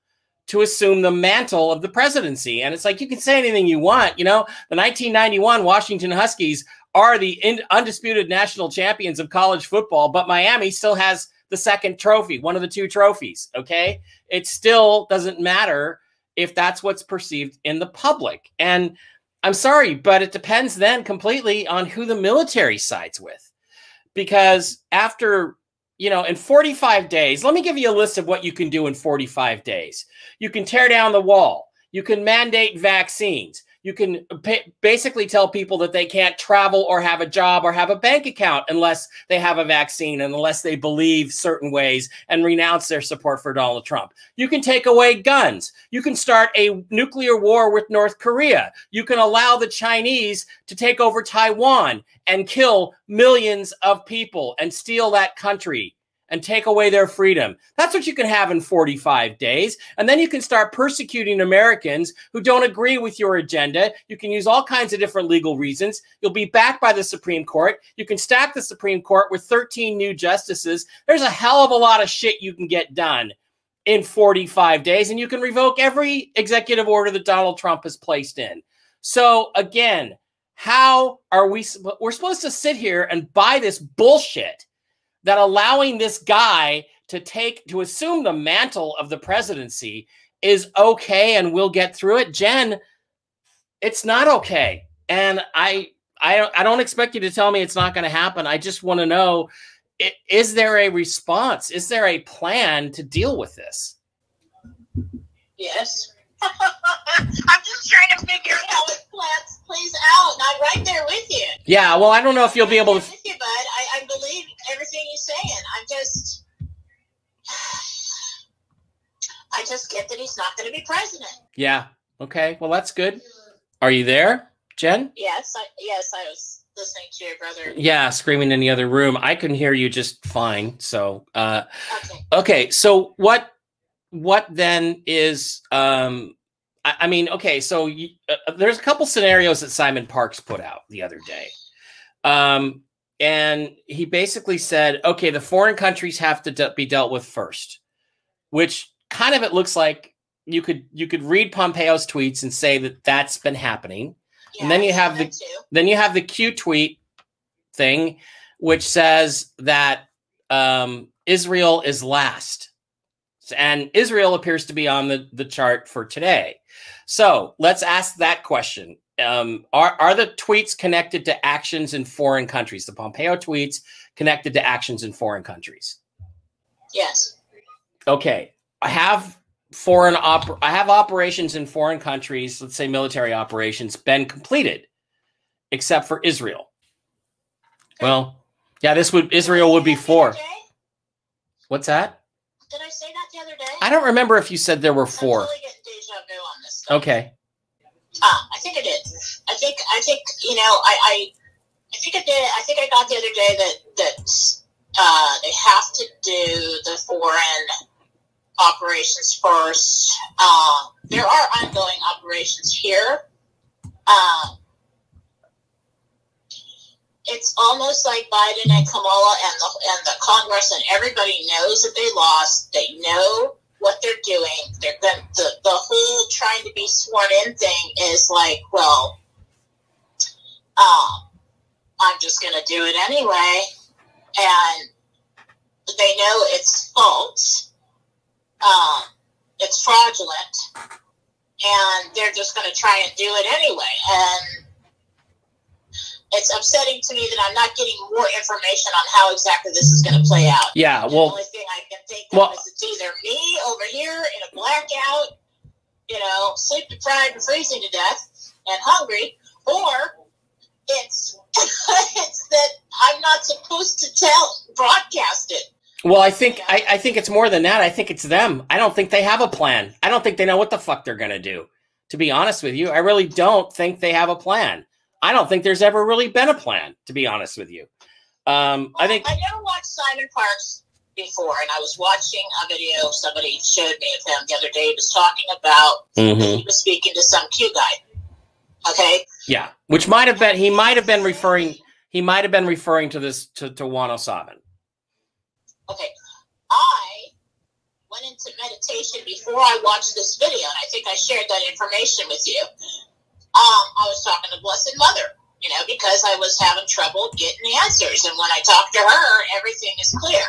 to assume the mantle of the presidency. And it's like you can say anything you want. You know, the 1991 Washington Huskies are the in- undisputed national champions of college football, but Miami still has the second trophy, one of the two trophies. Okay. It still doesn't matter if that's what's perceived in the public. And I'm sorry, but it depends then completely on who the military sides with. Because after you know, in 45 days, let me give you a list of what you can do in 45 days. You can tear down the wall. You can mandate vaccines. You can basically tell people that they can't travel or have a job or have a bank account unless they have a vaccine and unless they believe certain ways and renounce their support for Donald Trump. You can take away guns. You can start a nuclear war with North Korea. You can allow the Chinese to take over Taiwan and kill millions of people and steal that country and take away their freedom. That's what you can have in 45 days. And then you can start persecuting Americans who don't agree with your agenda. You can use all kinds of different legal reasons. You'll be backed by the Supreme Court. You can stack the Supreme Court with 13 new justices. There's a hell of a lot of shit you can get done in 45 days, and you can revoke every executive order that Donald Trump has placed in. So again, how are we? We're supposed to sit here and buy this bullshit that allowing this guy to take to assume the mantle of the presidency is okay and we'll get through it. Jen, it's not okay. And I I I don't expect you to tell me it's not going to happen. I just want to know is there a response? Is there a plan to deal with this? Yes. I'm just trying to figure out how it plans, plays out, and I'm right there with you. Yeah, well, I don't know if you'll be able to. With you, bud. I, I believe everything you're saying. I'm just. I just get that he's not going to be president. Yeah. Okay. Well, that's good. Are you there, Jen? Yes. I, yes, I was listening to your brother. Yeah, screaming in the other room. I can hear you just fine. So, uh, Okay. okay. So what? What then is? Um, I, I mean, okay. So you, uh, there's a couple scenarios that Simon Parks put out the other day, um, and he basically said, okay, the foreign countries have to de- be dealt with first, which kind of it looks like you could you could read Pompeo's tweets and say that that's been happening. Yeah, And then you have the- too. Then you have the Q tweet thing, which says that um, Israel is last. And Israel appears to be on the, the chart for today. So let's ask that question. Um, are, are the tweets connected to actions in foreign countries? The Pompeo tweets connected to actions in foreign countries? Yes. okay i have foreign op i have operations in foreign countries let's say military operations been completed except for israel well yeah this would israel would be four Did I say that the other day? what's that Did I say that the other day? i don't remember if you said there were four totally getting deja vu on this. Stuff. okay Ah, I think I did. I think I think you know I, I I think I did. I think I got the other day that that uh, they have to do the foreign operations first. Uh, there are ongoing operations here. Um, it's almost like Biden and Kamala and the and the Congress and everybody knows that they lost. They know what they're doing. They're the the whole trying to be sworn in thing is like, well, um, I'm just going to do it anyway, and they know it's false. Um, it's fraudulent, and they're just going to try and do it anyway. And it's upsetting to me that I'm not getting more information on how exactly this is going to play out. yeah well, the only thing I can think well- of is it's either me over here in a blackout, you know, sleep deprived and freezing to death and hungry, or it's it's that I'm not supposed to tell broadcast it. well i think I, I think it's more than that. I think it's them. I don't think they have a plan. I don't think they know what the fuck they're gonna do to be honest with you. I really don't think they have a plan i don't think there's ever really been a plan to be honest with you um i think I never watched Simon Parks before, and I was watching a video somebody showed me of him the other day. He was talking about Mhm. he was speaking to some Q guy. Okay, Yeah, which might have been he might have been referring he might have been referring to this to to Juan O Savin. Okay. I went into meditation before I watched this video, and I think I shared that information with you. Um, I was talking to Blessed Mother, you know, because I was having trouble getting answers, and when I talked to her, everything is clear.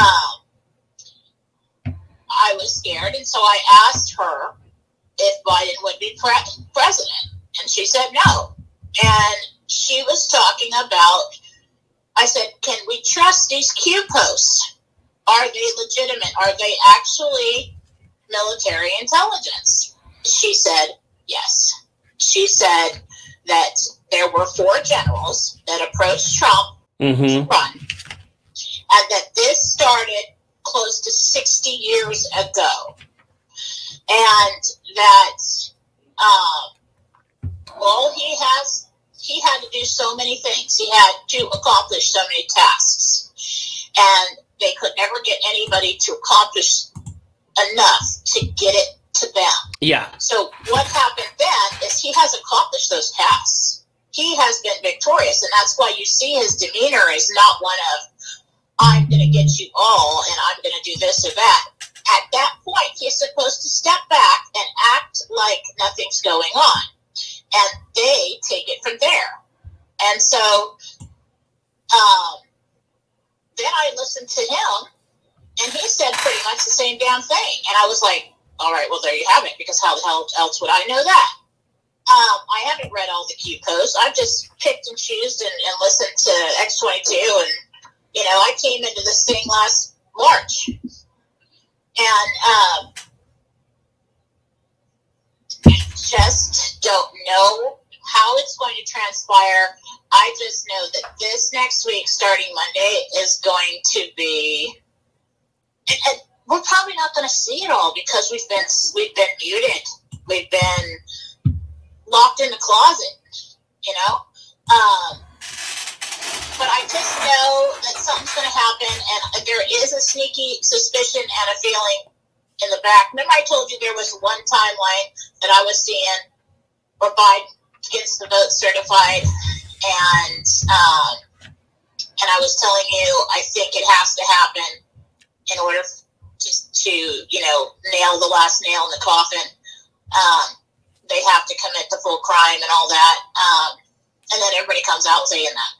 Um, I was scared, and so I asked her if Biden would be pre- president, and she said no. And she was talking about. I said, "Can we trust these Q posts?" are they legitimate? Are they actually military intelligence? She said yes. She said that there were four generals that approached Trump Mm-hmm. to run, and that this started close to 60 years ago, and that um, well, he has he had to do so many things. He had to accomplish so many tasks, and they could never get anybody to accomplish enough to get it to them. Yeah, So what happened then is he has accomplished those tasks. He has been victorious, and that's why you see his demeanor is not one of "I'm going to get you all" and "I'm going to do this or that." at that point, he's supposed to step back and act like nothing's going on. And they take it from there. And so um, then I listened to him, and he said pretty much the same damn thing. And I was like, all right, well, there you have it, because how the hell else would I know that? Um, I haven't read all the Q posts. I've just picked and choosed and, and listened to X22. And, you know, I came into this thing last March. And um, I just don't know how it's going to transpire. I just know that this next week, starting Monday, is going to be. And, and we're probably not going to see it all because we've been we've been muted. We've been locked in the closet, you know. Um, but I just know that something's going to happen, and there is a sneaky suspicion and a feeling in the back. Remember, I told you there was one timeline that I was seeing where Biden gets the vote certified, and um, and I was telling you I think it has to happen in order to you know nail the last nail in the coffin. Um, they have to commit the full crime and all that, um, and then everybody comes out saying that.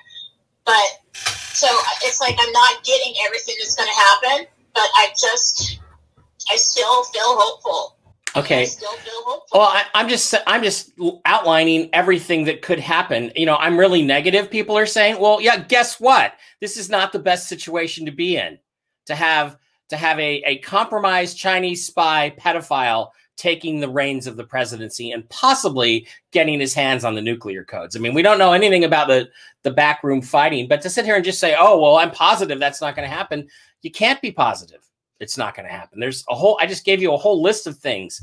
But so it's like I'm not getting everything that's going to happen, but I just I still feel hopeful. Okay. Well, I, am just I'm just outlining everything that could happen. You know, I'm really negative. People are saying, "Well, yeah, guess what? This is not the best situation to be in. To have to have a, a compromised Chinese spy pedophile taking the reins of the presidency and possibly getting his hands on the nuclear codes. I mean, we don't know anything about the the backroom fighting, but to sit here and just say, "Oh, well, I'm positive that's not going to happen," you can't be positive it's not going to happen. There's a whole, I just gave you a whole list of things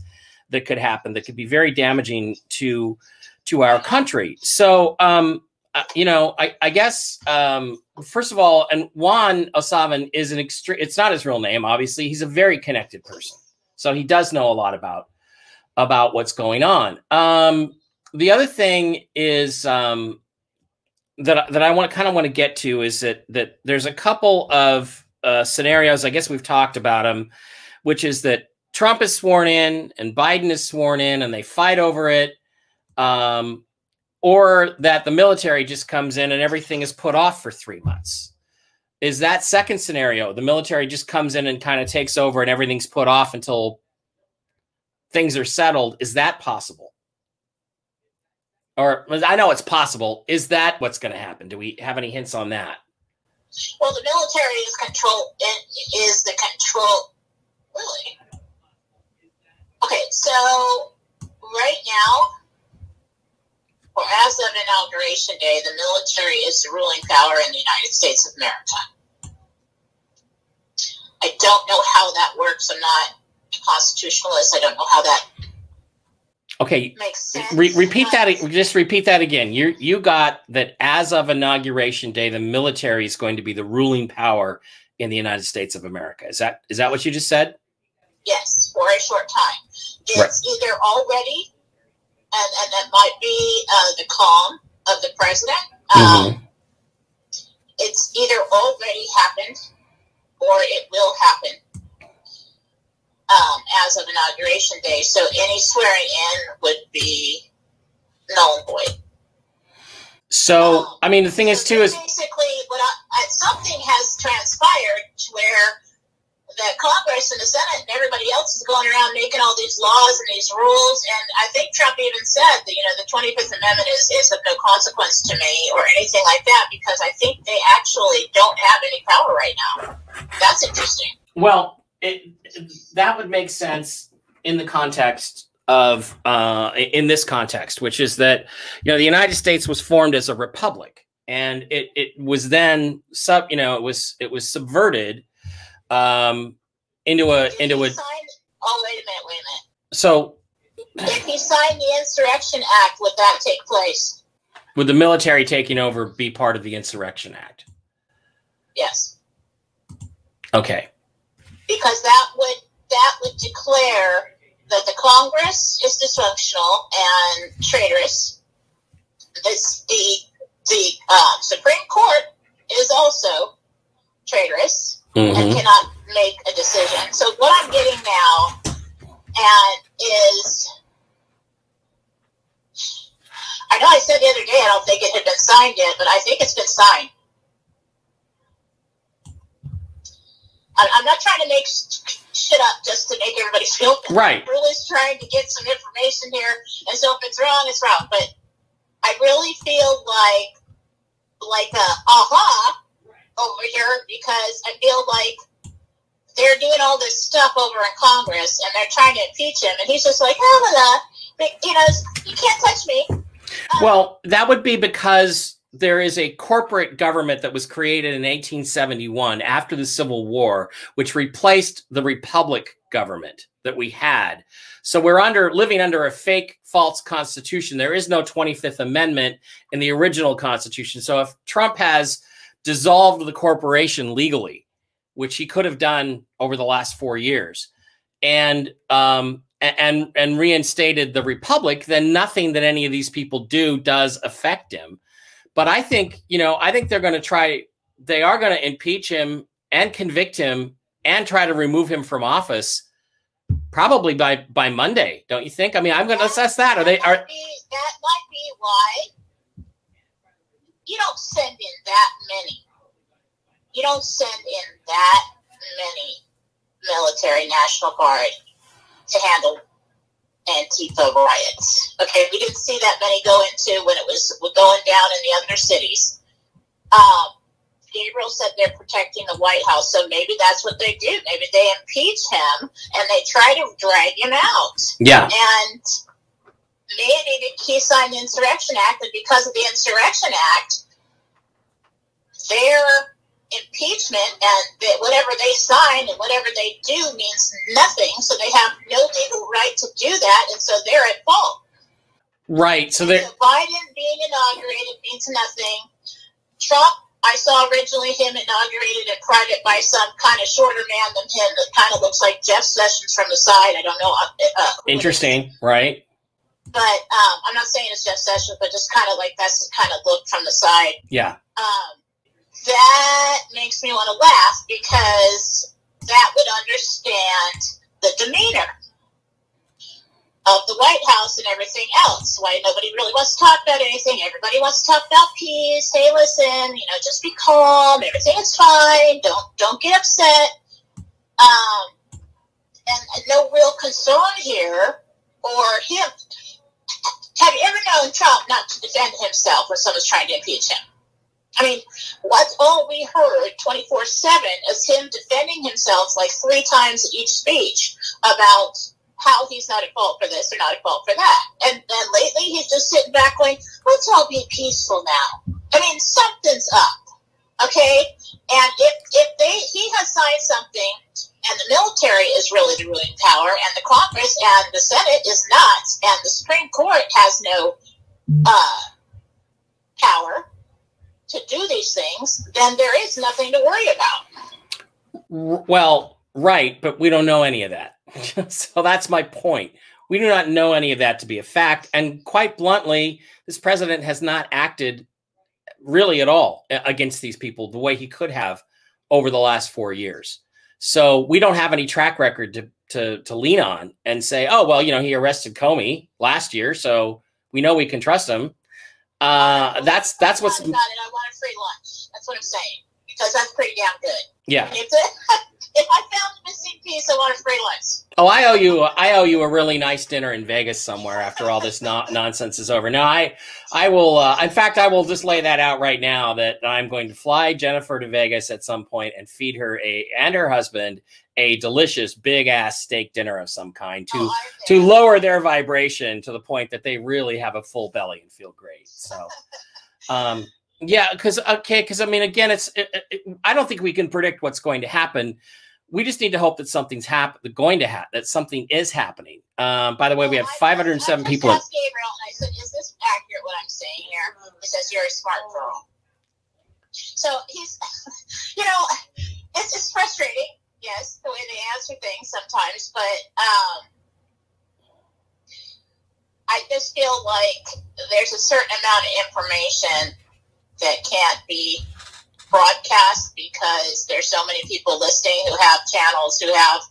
that could happen that could be very damaging to to our country. So, um, uh, you know, I, I guess um, first of all, and Juan O Savin is an extreme. It's not his real name, obviously. He's a very connected person, so he does know a lot about about what's going on. Um, the other thing is um, that that I want to kind of want to get to is that that there's a couple of uh, scenarios. I guess we've talked about them, which is that Trump is sworn in and Biden is sworn in, and they fight over it, um, or that the military just comes in and everything is put off for three months. Is that second scenario? The military just comes in and kind of takes over, and everything's put off until things are settled. Is that possible? Or I know it's possible. Is that what's going to happen? Do we have any hints on that? Well, the military is control It is the control. Really? Okay, so right now, as of inauguration day, the military is the ruling power in the United States of America. I don't know how that works. I'm not a constitutionalist. I don't know how that Okay. makes Re- repeat that. Just repeat that again. You you got that as of inauguration day, the military is going to be the ruling power in the United States of America. Is that is that what you just said? Yes, for a short time. It's right. either already, and, and that might be uh, the calm of the president. Mm-hmm. Um, it's either already happened or it will happen um, as of inauguration day. So any swearing in would be null and void. So, um, I mean, the thing so is, too, is basically what I, something has transpired to where the Congress and the Senate and everybody else is going around making all these laws and these rules. And I think Trump even said that, you know, the 25th Amendment is, is of no consequence to me or anything like that because I think they actually don't have any power right now. That's interesting. Well, it, that would make sense in the context of uh, in this context, which is that you know the United States was formed as a republic, and it it was then sub you know it was it was subverted um, into a into a. Oh wait a minute, wait a minute. So, if he signed the Insurrection Act, would that take place? Would the military taking over be part of the Insurrection Act? Yes. Okay because that would that would declare that the Congress is dysfunctional and traitorous. This, the the uh, Supreme Court is also traitorous mm-hmm. and cannot make a decision. So what I'm getting now and is I know I said the other day I don't think it had been signed yet, but I think it's been signed. I- I'm not trying to make shit up just to make everybody feel good. Right. I'm really trying to get some information here, and so if it's wrong, it's wrong. But I really feel like like a aha over here because I feel like they're doing all this stuff over in Congress and they're trying to impeach him, and he's just like, oh, blah, blah. you know, you can't touch me. Um, Well, that would be because there is a corporate government that was created in 1871 after the Civil War, which replaced the republic government that we had. So we're under living under a fake false constitution. There is no 25th Amendment in the original constitution. So if Trump has dissolved the corporation legally, which he could have done over the last four years, and um, and and reinstated the republic, then nothing that any of these people do does affect him. But I think you know, I think they're going to try. They are going to impeach him and convict him and try to remove him from office, probably by by Monday. Don't you think? I mean, I'm going to assess that. Are they are? that might be why you don't send in that many. You don't send in that many military National Guard to handle Antifa riots. Okay, we didn't see that many go into when it was going down in the other cities. Um, Gabriel said they're protecting the White House, so maybe that's what they do. Maybe they impeach him and they try to drag him out Yeah, and maybe he signed the Insurrection Act, and because of the Insurrection Act, their impeachment and whatever they sign and whatever they do means nothing. So they have no legal right to do that, and so they're at fault. right. So Biden being inaugurated means nothing. Trump, I saw originally him inaugurated at private by some kind of shorter man than him that kind of looks like Jeff Sessions from the side. I don't know. Uh, uh, who it is interesting, right? But um, I'm not saying it's Jeff Sessions, but just kind of like that's the kind of look from the side. Yeah, Um, that makes me want to laugh because that would understand the demeanor of the White House and everything else. Why nobody really wants to talk about anything. Everybody wants to talk about peace. Hey, listen, you know, just be calm. Everything is fine. Don't don't get upset. Um, and no real concern here or him. Have you ever known Trump not to defend himself when someone's trying to impeach him? I mean, what's all we heard 24 7 is him defending himself like three times in each speech about how he's not at fault for this or not at fault for that. And then lately he's just sitting back going, let's all be peaceful now. I mean, something's up. Okay? And if, if they he has signed something and the military is really the ruling power and the Congress and the Senate is not, and the Supreme Court has no uh, power to do these things, then there is nothing to worry about. Well, right, but we don't know any of that. so that's my point. We do not know any of that to be a fact. And quite bluntly, this president has not acted really at all against these people the way he could have over the last four years. So we don't have any track record to, to, to lean on and say, oh, well, you know, he arrested Comey last year, so we know we can trust him. Uh, that's that's what's I want a free lunch. That's what I'm saying because that's pretty damn good. yeah. If, I found a missing piece, I want a free lunch. Oh, I owe you. I owe you a really nice dinner in Vegas somewhere after all this no- nonsense is over. Now, I, I will. Uh, in fact, I will just lay that out right now that I'm going to fly Jennifer to Vegas at some point and feed her a and her husband a delicious big ass steak dinner of some kind to Oh, to lower their vibration to the point that they really have a full belly and feel great. So, um, yeah, because okay, because I mean, again, it's it, it, I don't think we can predict what's going to happen. We just need to hope that something's happen going to happen, that something is happening. Um, by the way, we have Well, I- 507 I just people. Gabriel, I said, "Is this accurate? What I'm saying here?" He says, "You're a smart girl." So he's, you know, it's it's frustrating, yes, the way they answer things sometimes, but um, I just feel like there's a certain amount of information that can't be broadcast because there's so many people listening who have channels who have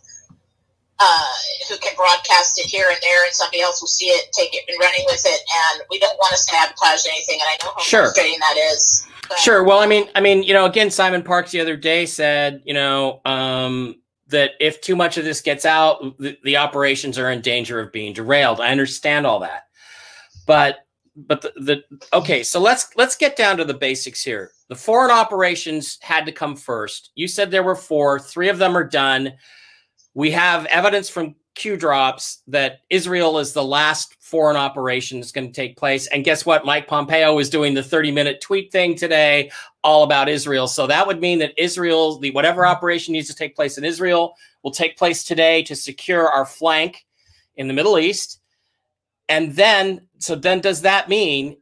uh, who can broadcast it here and there, and somebody else will see it, take it, and running with it. And we don't want to sabotage anything. And I know how Sure. frustrating that is. But Sure. Well, I mean, I mean, you know, again, Simon Parks the other day said, you know, um, that if too much of this gets out, the, the operations are in danger of being derailed. I understand all that, but but the, the okay. So let's let's get down to the basics here. The foreign operations had to come first. You said there were four. Three of them are done. We have evidence from Q drops that Israel is the last foreign operation that's going to take place. And guess what? Mike Pompeo is doing the 30 minute tweet thing today all about Israel. So that would mean that Israel, the whatever operation needs to take place in Israel, will take place today to secure our flank in the Middle East. And then, so then does that mean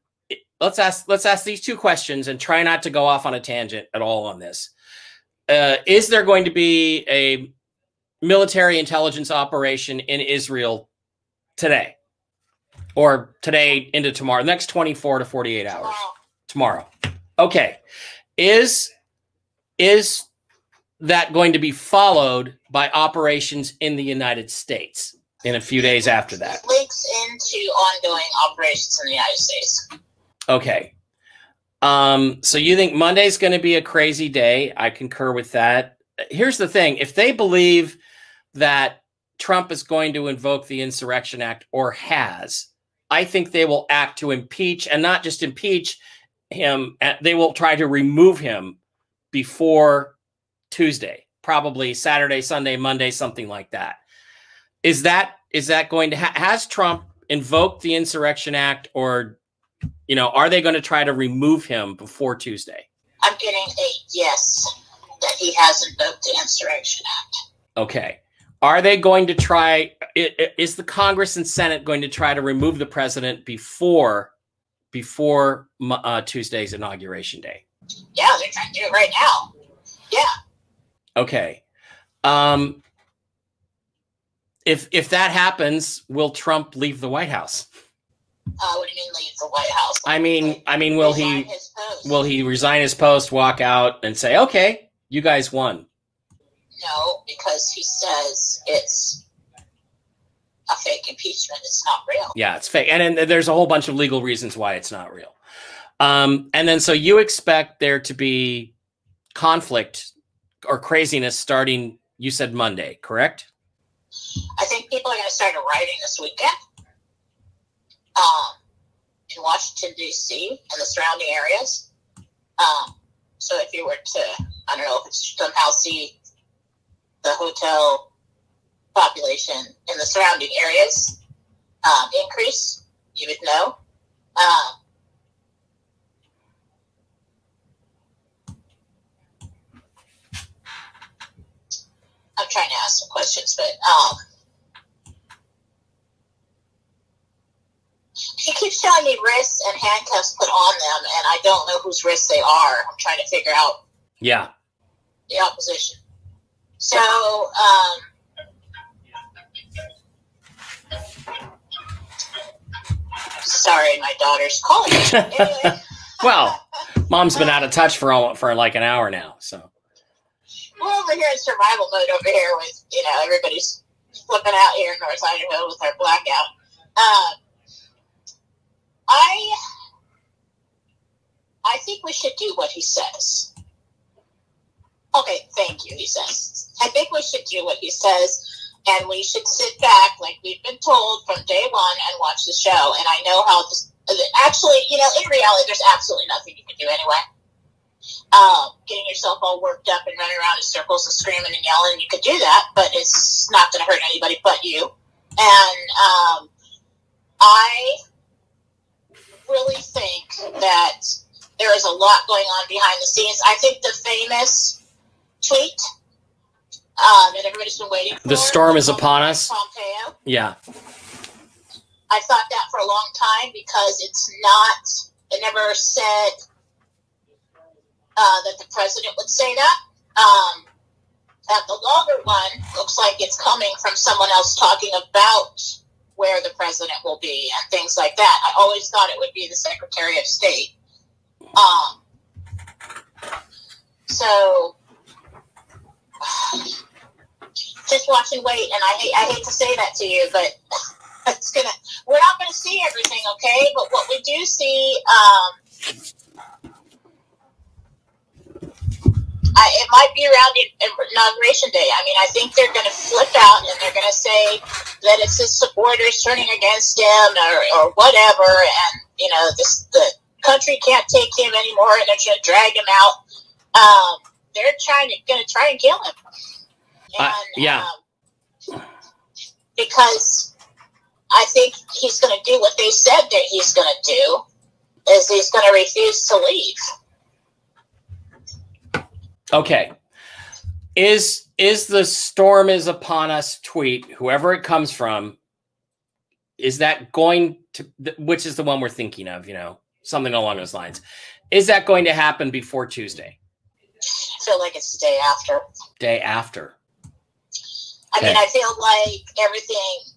let's ask let's ask these two questions and try not to go off on a tangent at all on this. Uh, is there going to be a military intelligence operation in Israel today or today into tomorrow, next 24 to 48 hours tomorrow, tomorrow. Okay. Is is that going to be followed by operations in the United States in a few days after that? it links into ongoing operations in the United States. Okay. Um, so you think Monday's going to be a crazy day? I concur with that. Here's the thing: if they believe that Trump is going to invoke the Insurrection Act or has, I think they will act to impeach and not just impeach him. uh, They will try to remove him before Tuesday, probably Saturday, Sunday, Monday, something like that. Is that is that going to ha- has Trump invoked the Insurrection Act or you know, are they going to try to remove him before Tuesday? I'm getting a yes that he has invoked the Insurrection Act. Okay. Are they going to try? Is the Congress and Senate going to try to remove the president before before uh, Tuesday's inauguration day? Yeah, they're trying to do it right now. Yeah, Okay. Um, if if that happens, will Trump leave the White House? Uh, what do you mean leave the White House? I mean, I mean, will he will he resign his post, walk out, and say, "Okay, you guys won"? No, because he says it's a fake impeachment. It's not real. Yeah, it's fake. And then there's a whole bunch of legal reasons why it's not real. Um, and then so you expect there to be conflict or craziness starting, you said Monday, correct? I think people are going to start arriving this weekend um, in Washington, D.C. and the surrounding areas. Um, so if you were to, I don't know if it's somehow see the hotel population in the surrounding areas um, increase, you would know. Um, I'm trying to ask some questions, but um, he keeps showing me wrists and handcuffs put on them, and I don't know whose wrists they are. I'm trying to figure out Yeah. the opposition. So, um, sorry, my daughter's calling me. Anyway, Well, mom's been out of touch for all, for like an hour now. So we're over here in survival mode over here with, you know, everybody's flipping out here in North Idaho with our blackout. Um, I, I think we should do what he says. Okay, thank you, he says. I think we should do what he says, and we should sit back like we've been told from day one and watch the show. And I know how this, actually, you know, in reality, there's absolutely nothing you can do anyway. Um, getting yourself all worked up and running around in circles and screaming and yelling, you could do that, but it's not going to hurt anybody but you. And um, I really think that there is a lot going on behind the scenes. I think the famous tweet um, that everybody's been waiting for. The storm is upon us. Pompeo. yeah, I thought that for a long time because it's not, it never said uh, that the president would say that. Um, and the longer one looks like it's coming from someone else talking about where the president will be and things like that. I always thought it would be the Secretary of State. Um, So just watch and wait. And I hate I hate to say that to you, but it's gonna. We're not gonna see everything, okay? But what we do see, um, I, it might be around inauguration day. I mean, I think they're going to flip out and they're going to say that it's his supporters turning against him or, or whatever, and you know, this the country can't take him anymore, and they're going to drag him out. Um, they're trying to going to try and kill him. Uh, yeah. Um, because I think he's going to do what they said that he's going to do, is he's going to refuse to leave. Okay. Is is the storm is upon us tweet, whoever it comes from, is that going to which is the one we're thinking of, you know, something along those lines. Is that going to happen before Tuesday? I feel like it's the day after. Day after. I mean, I feel like everything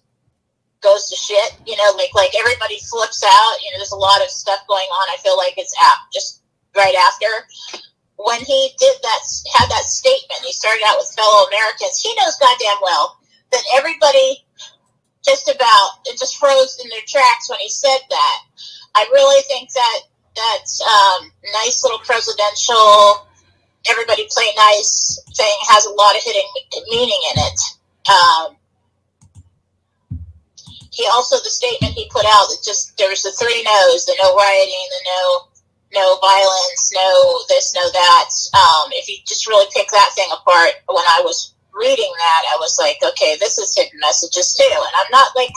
goes to shit. You know, like like everybody flips out. You know, there's a lot of stuff going on. I feel like it's ap- just right after when he did that, had that statement. He started out with fellow Americans. He knows goddamn well that everybody just about it just froze in their tracks when he said that. I really think that that's um, nice little presidential. Everybody play nice thing has a lot of hidden meaning in it. Um, he also the statement he put out that just there was the three no's: the no rioting, the no no violence, no this, no that. Um, if you just really pick that thing apart, when I was reading that, I was like, okay, this is hidden messages too. And I'm not like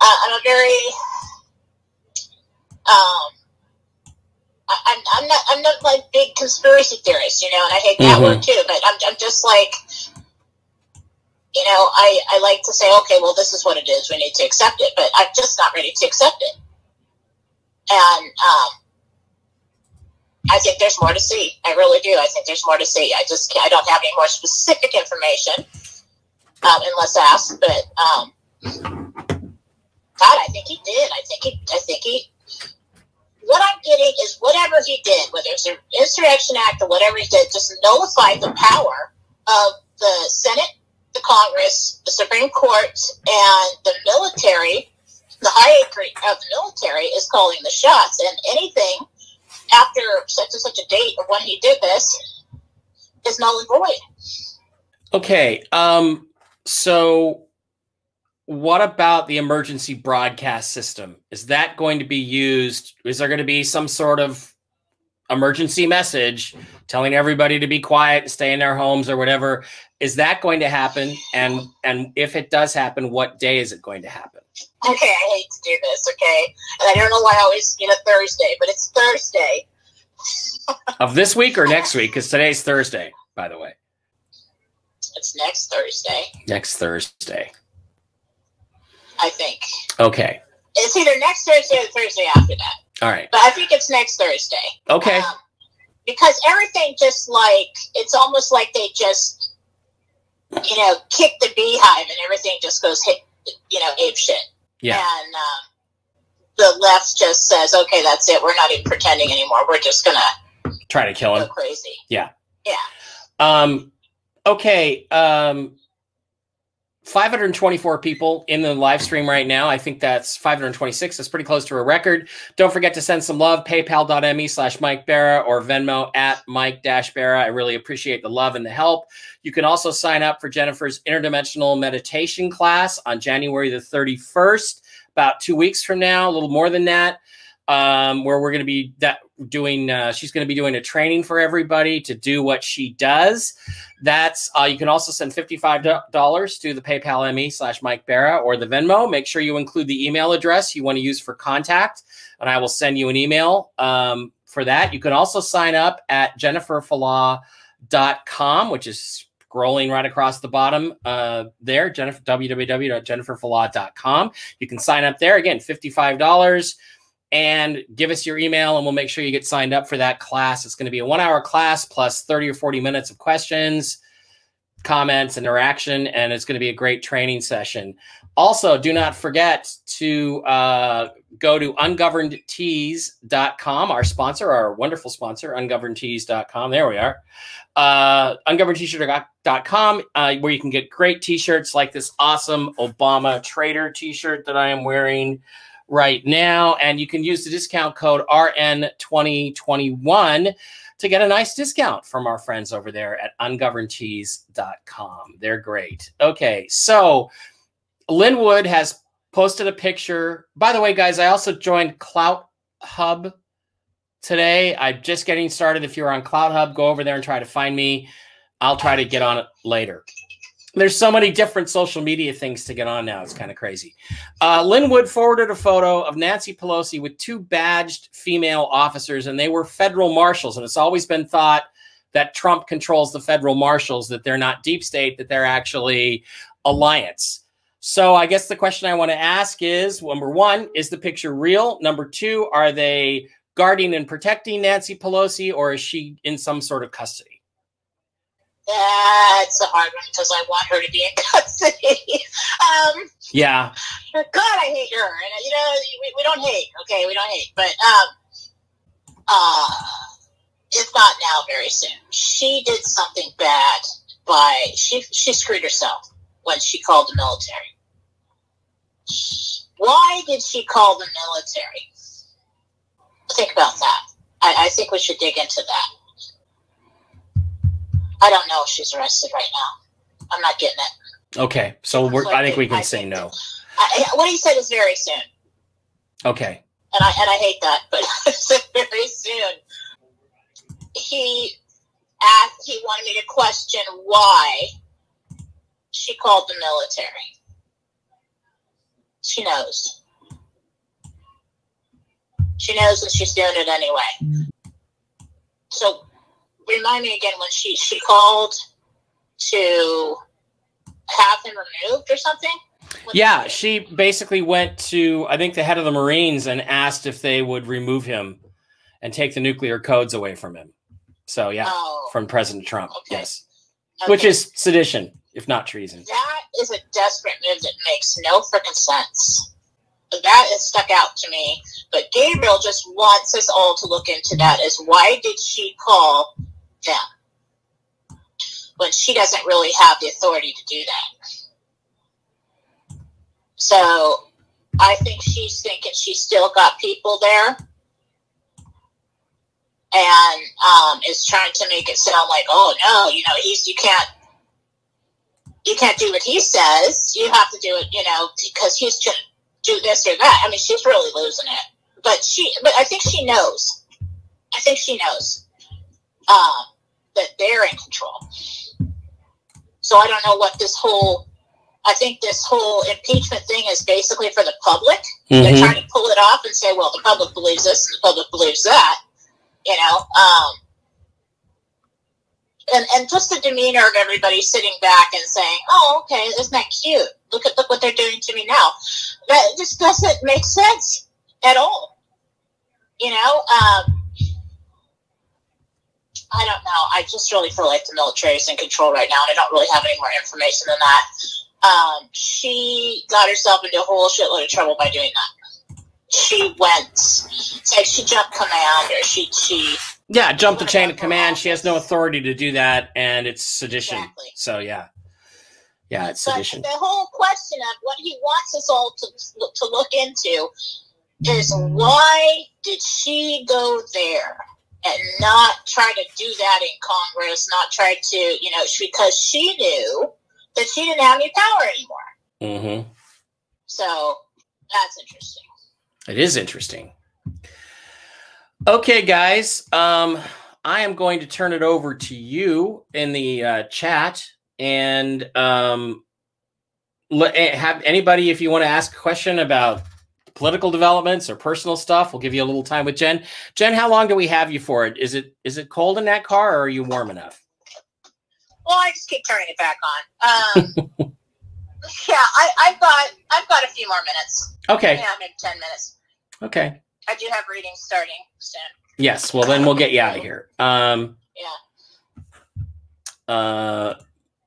uh, I'm a very um. I- I'm, I'm not I'm not like big conspiracy theorist, you know, and I hate that Mhm. word too. But I'm, I'm just like you know, I, I like to say, okay, well, this is what it is. We need to accept it, but I'm just not ready to accept it. And um, I think there's more to see. I really do. I think there's more to see. I just I don't have any more specific information um, unless asked. But um, God, I think he did. I think he. I think he. What I'm getting is whatever he did, whether it's an insurrection act or whatever he did, just nullified the power of the Senate the Congress, the Supreme Court, and the military, the hierarchy of the military is calling the shots. And anything after such and such a date of when he did this is null and void. Okay. Um, so what about the emergency broadcast system? Is that going to be used? Is there going to be some sort of emergency message telling everybody to be quiet, stay in their homes or whatever? Is that going to happen? And and if it does happen, what day is it going to happen? Okay, I hate to do this, okay? And I don't know why I always get a Thursday, but it's Thursday. Of this week or next week? Because today's Thursday, by the way. It's next Thursday, Next Thursday. I think. Okay. It's either next Thursday or Thursday after that. All right. But I think it's next Thursday. Okay. Um, because everything just like it's almost like they just you know kick the beehive and everything just goes hit you know ape shit. Yeah. And um, the left just says, okay, that's it. We're not even pretending anymore. We're just gonna Try to kill go him. crazy. Yeah. Yeah. Um, okay. Um, 524 people in the live stream right now. I think that's 526. That's pretty close to a record. Don't forget to send some love. PayPal.me slash Mike Bara or Venmo at Mike Dash Bara. I really appreciate the love and the help. You can also sign up for Jennifer's interdimensional meditation class on January the 31st, about two weeks from now, a little more than that. Um, where we're going to be that doing, uh, she's going to be doing a training for everybody to do what she does. That's uh, you can also send fifty-five dollars to the PayPal ME slash Mike Bara or the Venmo. Make sure you include the email address you want to use for contact, and I will send you an email um, for that. You can also sign up at jenniferfalah.com, which is scrolling right across the bottom uh, there. Jennifer www.jenniferfalah.com. You can sign up there again, fifty-five dollars and give us your email and we'll make sure you get signed up for that class. It's going to be a one hour class plus 30 or 40 minutes of questions, comments, interaction, and it's going to be a great training session. Also, do not forget to uh, go to ungovernedtees.com, our sponsor, our wonderful sponsor, ungovernedtees.com. There we are. Uh, ungovernedteeshirt.com, uh, where you can get great t shirts like this awesome Obama Trader t shirt that I am wearing right now. And you can use the discount code RN2021 to get a nice discount from our friends over there at ungovernedtees.com. They're great. Okay, so Lin Wood has posted a picture. By the way, guys, I also joined Clout Hub today. I'm just getting started. If you're on Clout Hub, go over there and try to find me. I'll try to get on it later. There's so many different social media things to get on now. It's kind of crazy. Uh, Lin Wood forwarded a photo of Nancy Pelosi with two badged female officers, and they were federal marshals. And it's always been thought that Trump controls the federal marshals, that they're not deep state, that they're actually alliance. So I guess the question I want to ask is number one, is the picture real? Number two, are they guarding and protecting Nancy Pelosi, or is she in some sort of custody? That's a hard one because I want her to be in custody. um, Yeah. God, I hate her. And you know, we, we don't hate. Okay, we don't hate. But um, uh, if not now, very soon. She did something bad by she she screwed herself when she called the military. Why did she call the military? Think about that. I, I think we should dig into that. I don't know if she's arrested right now. I'm not getting it. Okay. So we're, So I think we can I say no. I, I- what he said is very soon, Okay. and I and I hate that, but very soon. He asked. He wanted me to question why she called the military. She knows. She knows, that she's doing it anyway. So, remind me again when she she called to have him removed or something. What Yeah, she basically went to I think the head of the Marines and asked if they would remove him and take the nuclear codes away from him. So yeah, Oh, from President Trump. Okay. Yes. Which is sedition, if not treason. that is a desperate move that makes no freaking sense. That has stuck out to me. But Gabriel just wants us all to look into that. Is why did she call them when she doesn't really have the authority to do that? So I think she's thinking she's still got people there. And um, is trying to make it sound like, oh no, you know, he's you can't you can't do what he says. You have to do it, you know, because he's to do this or that. I mean, she's really losing it. But she, but I think she knows. I think she knows um, that they're in control. So I don't know what this whole. I think this whole impeachment thing is basically for the public. They're Mhm. trying to pull it off and say, well, the public believes this, and the public believes that. You know, um, and and just the demeanor of everybody sitting back and saying, "Oh, okay, isn't that cute? Look at look what they're doing to me now." That just doesn't make sense at all. You know, um, I don't know. I just really feel like the military is in control right now, and I don't really have any more information than that. Um, she got herself into a whole shitload of trouble by doing that. She went, like she jumped command, or she she Yeah, jumped the chain of command. She has no authority to do that, and it's sedition. Exactly. So yeah, yeah, it's But sedition. the whole question of what he wants us all to to look into is why did she go there and not try to do that in Congress? Not try to, you know, because she knew that she didn't have any power anymore. hmm So that's interesting. It is interesting. Okay, guys. Um, I am going to turn it over to you in the uh, chat and um, let, eh, have anybody, if you want to ask a question about political developments or personal stuff, we'll give you a little time with Jen. Jen, how long do we have you for it? Is it is it cold in that car, or are you warm enough? Well, I just keep turning it back on. Um, yeah, I, I've got I've got a few more minutes. Okay. Yeah, maybe ten minutes. Okay. I do have readings starting soon. Yes. Well, then we'll get you out of here. Um, Yeah. uh,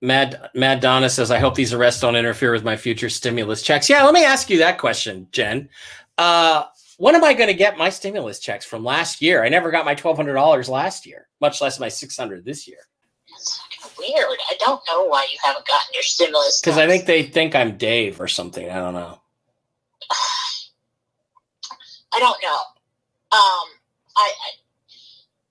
Mad Mad Donna says, "I hope these arrests don't interfere with my future stimulus checks." Yeah, let me ask you that question, Jen. Uh, when am I going to get my stimulus checks from last year? I never got my twelve hundred dollars last year, much less my six hundred this year. Weird. I don't know why you haven't gotten your stimulus. Because I think they think I'm Dave or something. I don't know. I don't know. Um, I, I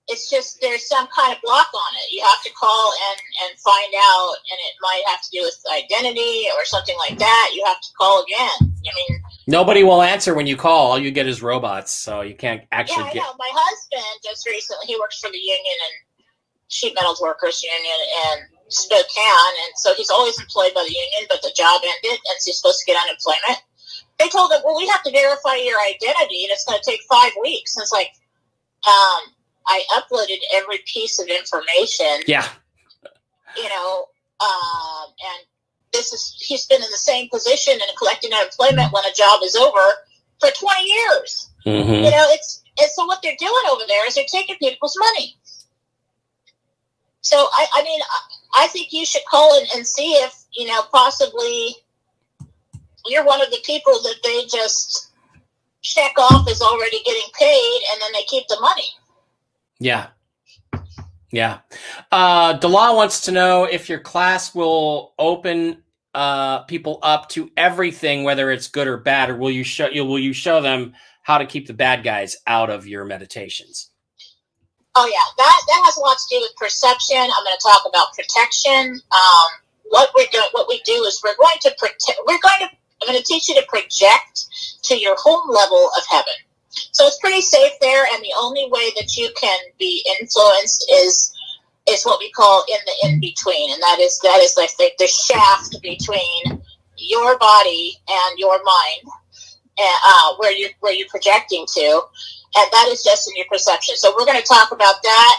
it's just there's some kind of block on it. You have to call and and find out, and it might have to do with identity or something like that. You have to call again. I mean, Nobody will answer when you call. All you get is robots, so you can't actually yeah, I get. know. My husband just recently he works for the union and sheet metals workers union in Spokane, and so he's always employed by the union, but the job ended, and so he's supposed to get unemployment. They told him, "Well, we have to verify your identity, and it's going to take five weeks." And it's like, um, I uploaded every piece of information, Yeah, you know, um, and this is he's been in the same position and collecting unemployment when a job is over for twenty years. hmm You know, it's and so what they're doing over there is they're taking people's money. So I, I mean, I, I think you should call and, and see if you know possibly you're one of the people that they just check off as already getting paid, and then they keep the money. Yeah, yeah. Uh, Dela wants to know if your class will open uh, people up to everything, whether it's good or bad, or will you show you will you show them how to keep the bad guys out of your meditations? Oh yeah, that that has a lot to do with perception. I'm going to talk about protection. Um, what we're doing, what we do is we're going to protect. We're going to. I'm going to teach you to project to your home level of heaven. So it's pretty safe there, and the only way that you can be influenced is is what we call in the in between, and that is that is like the, the shaft between your body and your mind, and, uh, where you where you're projecting to, and that is just in your perception. So we're going to talk about that.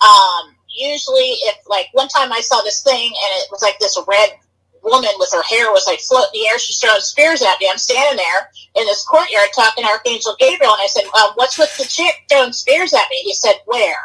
Um, usually, if like one time I saw this thing, and it was like this red woman with her hair was like floating in the air. She's throwing spears at me. I'm standing there in this courtyard talking to Archangel Gabriel, and I said, um, "What's with the chick throwing spears at me?" He said, "Where?"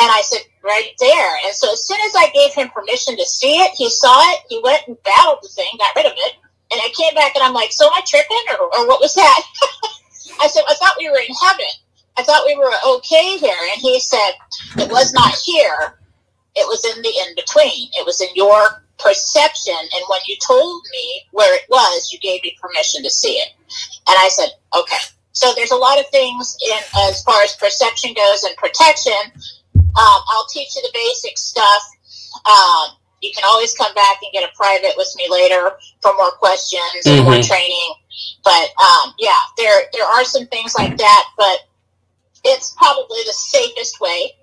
And I said, "Right there." And so as soon as I gave him permission to see it, he saw it. He went and battled the thing, got rid of it, and I came back and I'm like, "So am I tripping, or, or what was that?" I said, "I thought we were in heaven. I thought we were okay here." And he said, "It was not here. It was in the in between. It was in your perception. And when you told me where it was, you gave me permission to see it." And I said, "Okay." So there's a lot of things in as far as perception goes and protection. Um, I'll teach you the basic stuff. Um, you can always come back and get a private with me later for more questions and more Mhm. training. But um, yeah, there there are some things like that, but it's probably the safest way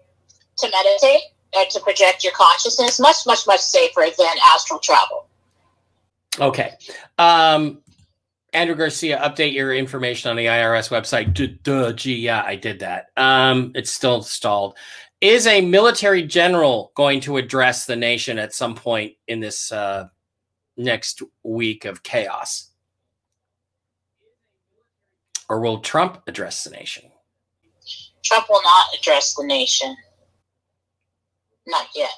to meditate or to project your consciousness. Much much much safer than astral travel. Okay. Um, Andrew Garcia, update your information on the IRS website. Duh, duh, gee, yeah, I did that. Um, it's still stalled. Is a military general going to address the nation at some point in this uh, next week of chaos? Or will Trump address the nation? Trump will not address the nation. Not yet.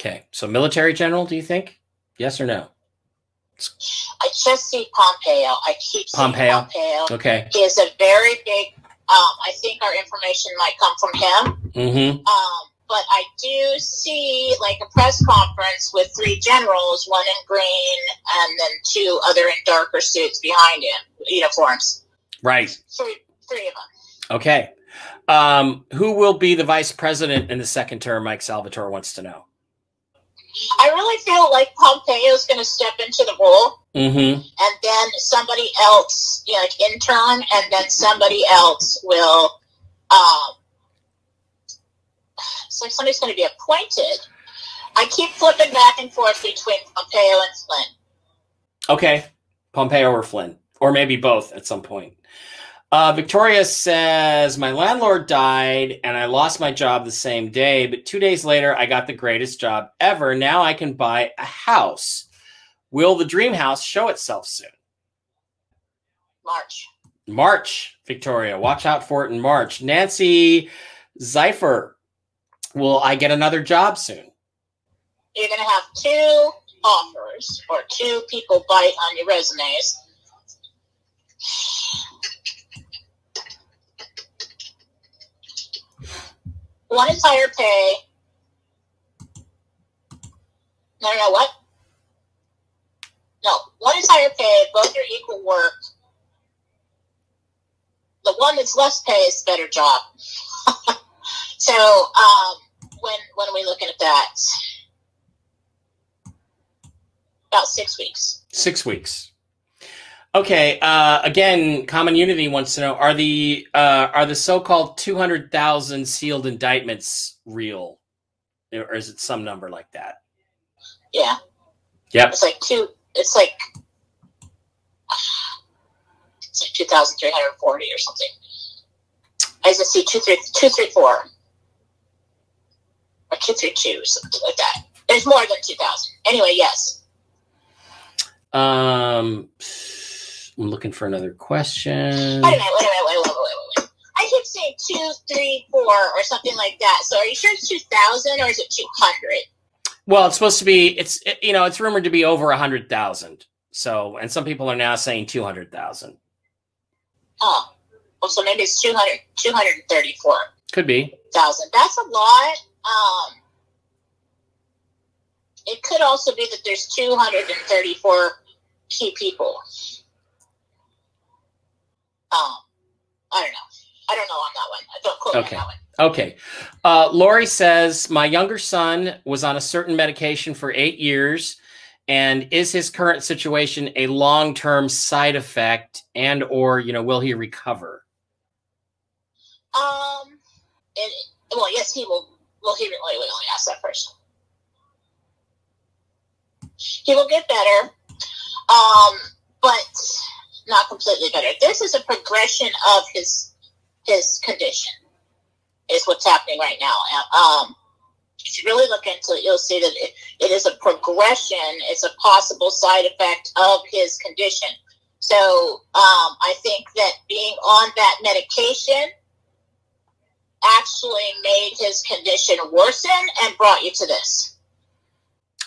Okay. So, military general, do you think? Yes or no? I just see Pompeo. I keep seeing Pompeo. Pompeo. Okay. He is a very big. Um, I think our information might come from him. Mm-hmm. Um, but I do see like a press conference with three generals, one in green and then two other in darker suits behind him, uniforms. Right. Three, three of them. Okay. Um, who will be the vice president in the second term? Mike Salvatore wants to know. I really feel like Pompeo is going to step into the role, Mm-hmm. and then somebody else, you know, like intern, and then somebody else will. Um, so somebody's going to be appointed. I keep flipping back and forth between Pompeo and Flynn. Okay. Pompeo or Flynn, or maybe both at some point. Uh, Victoria says, My landlord died and I lost my job the same day, but two days later, I got the greatest job ever. Now I can buy a house. Will the dream house show itself soon? March. March, Victoria. Watch out for it in March. Nancy Zeifer, will I get another job soon? you're going to have two offers or two people bite on your resumes. One is higher pay. No, no, what? No, one is higher pay. Both are equal work. The one that's less pay is a better job. so, um, when when are we looking at that? About six weeks. Six weeks. Okay. Uh, again, Common Unity wants to know: Are the uh, are the so-called two hundred thousand sealed indictments real, or is it some number like that? Yeah. Yep. It's like two. It's like it's like two thousand three hundred forty or something. I just see two three two three four or two three two something like that. There's more than two thousand. Anyway, yes. Um, I'm looking for another question. Wait a minute. Wait a minute. Wait, wait, wait, wait, wait. I keep saying two three four or something like that. So are you sure it's two thousand or is it two hundred? Well, it's supposed to be. It's it- you know, it's rumored to be over a hundred thousand. So, and some people are now saying two hundred thousand. Oh, well, so maybe it's 200, 234. Could be. thousand. That's a lot. Um, it could also be that there's two hundred and thirty-four key people. Um, I don't know. I don't know on that one. Don't quote Okay. on that one. Okay. Uh, Lori says my younger son was on a certain medication for eight years, and is his current situation a long-term side effect, and or you know, will he recover? Um, and well, yes, he will. Well, he wait, wait, wait, ask that first. He will get better, um, but not completely better. This is a progression of his his condition. Is what's happening right now. Um, if you really look into it, you'll see that it, it is a progression. It's a possible side effect of his condition. So um, I think that being on that medication actually made his condition worsen and brought you to this.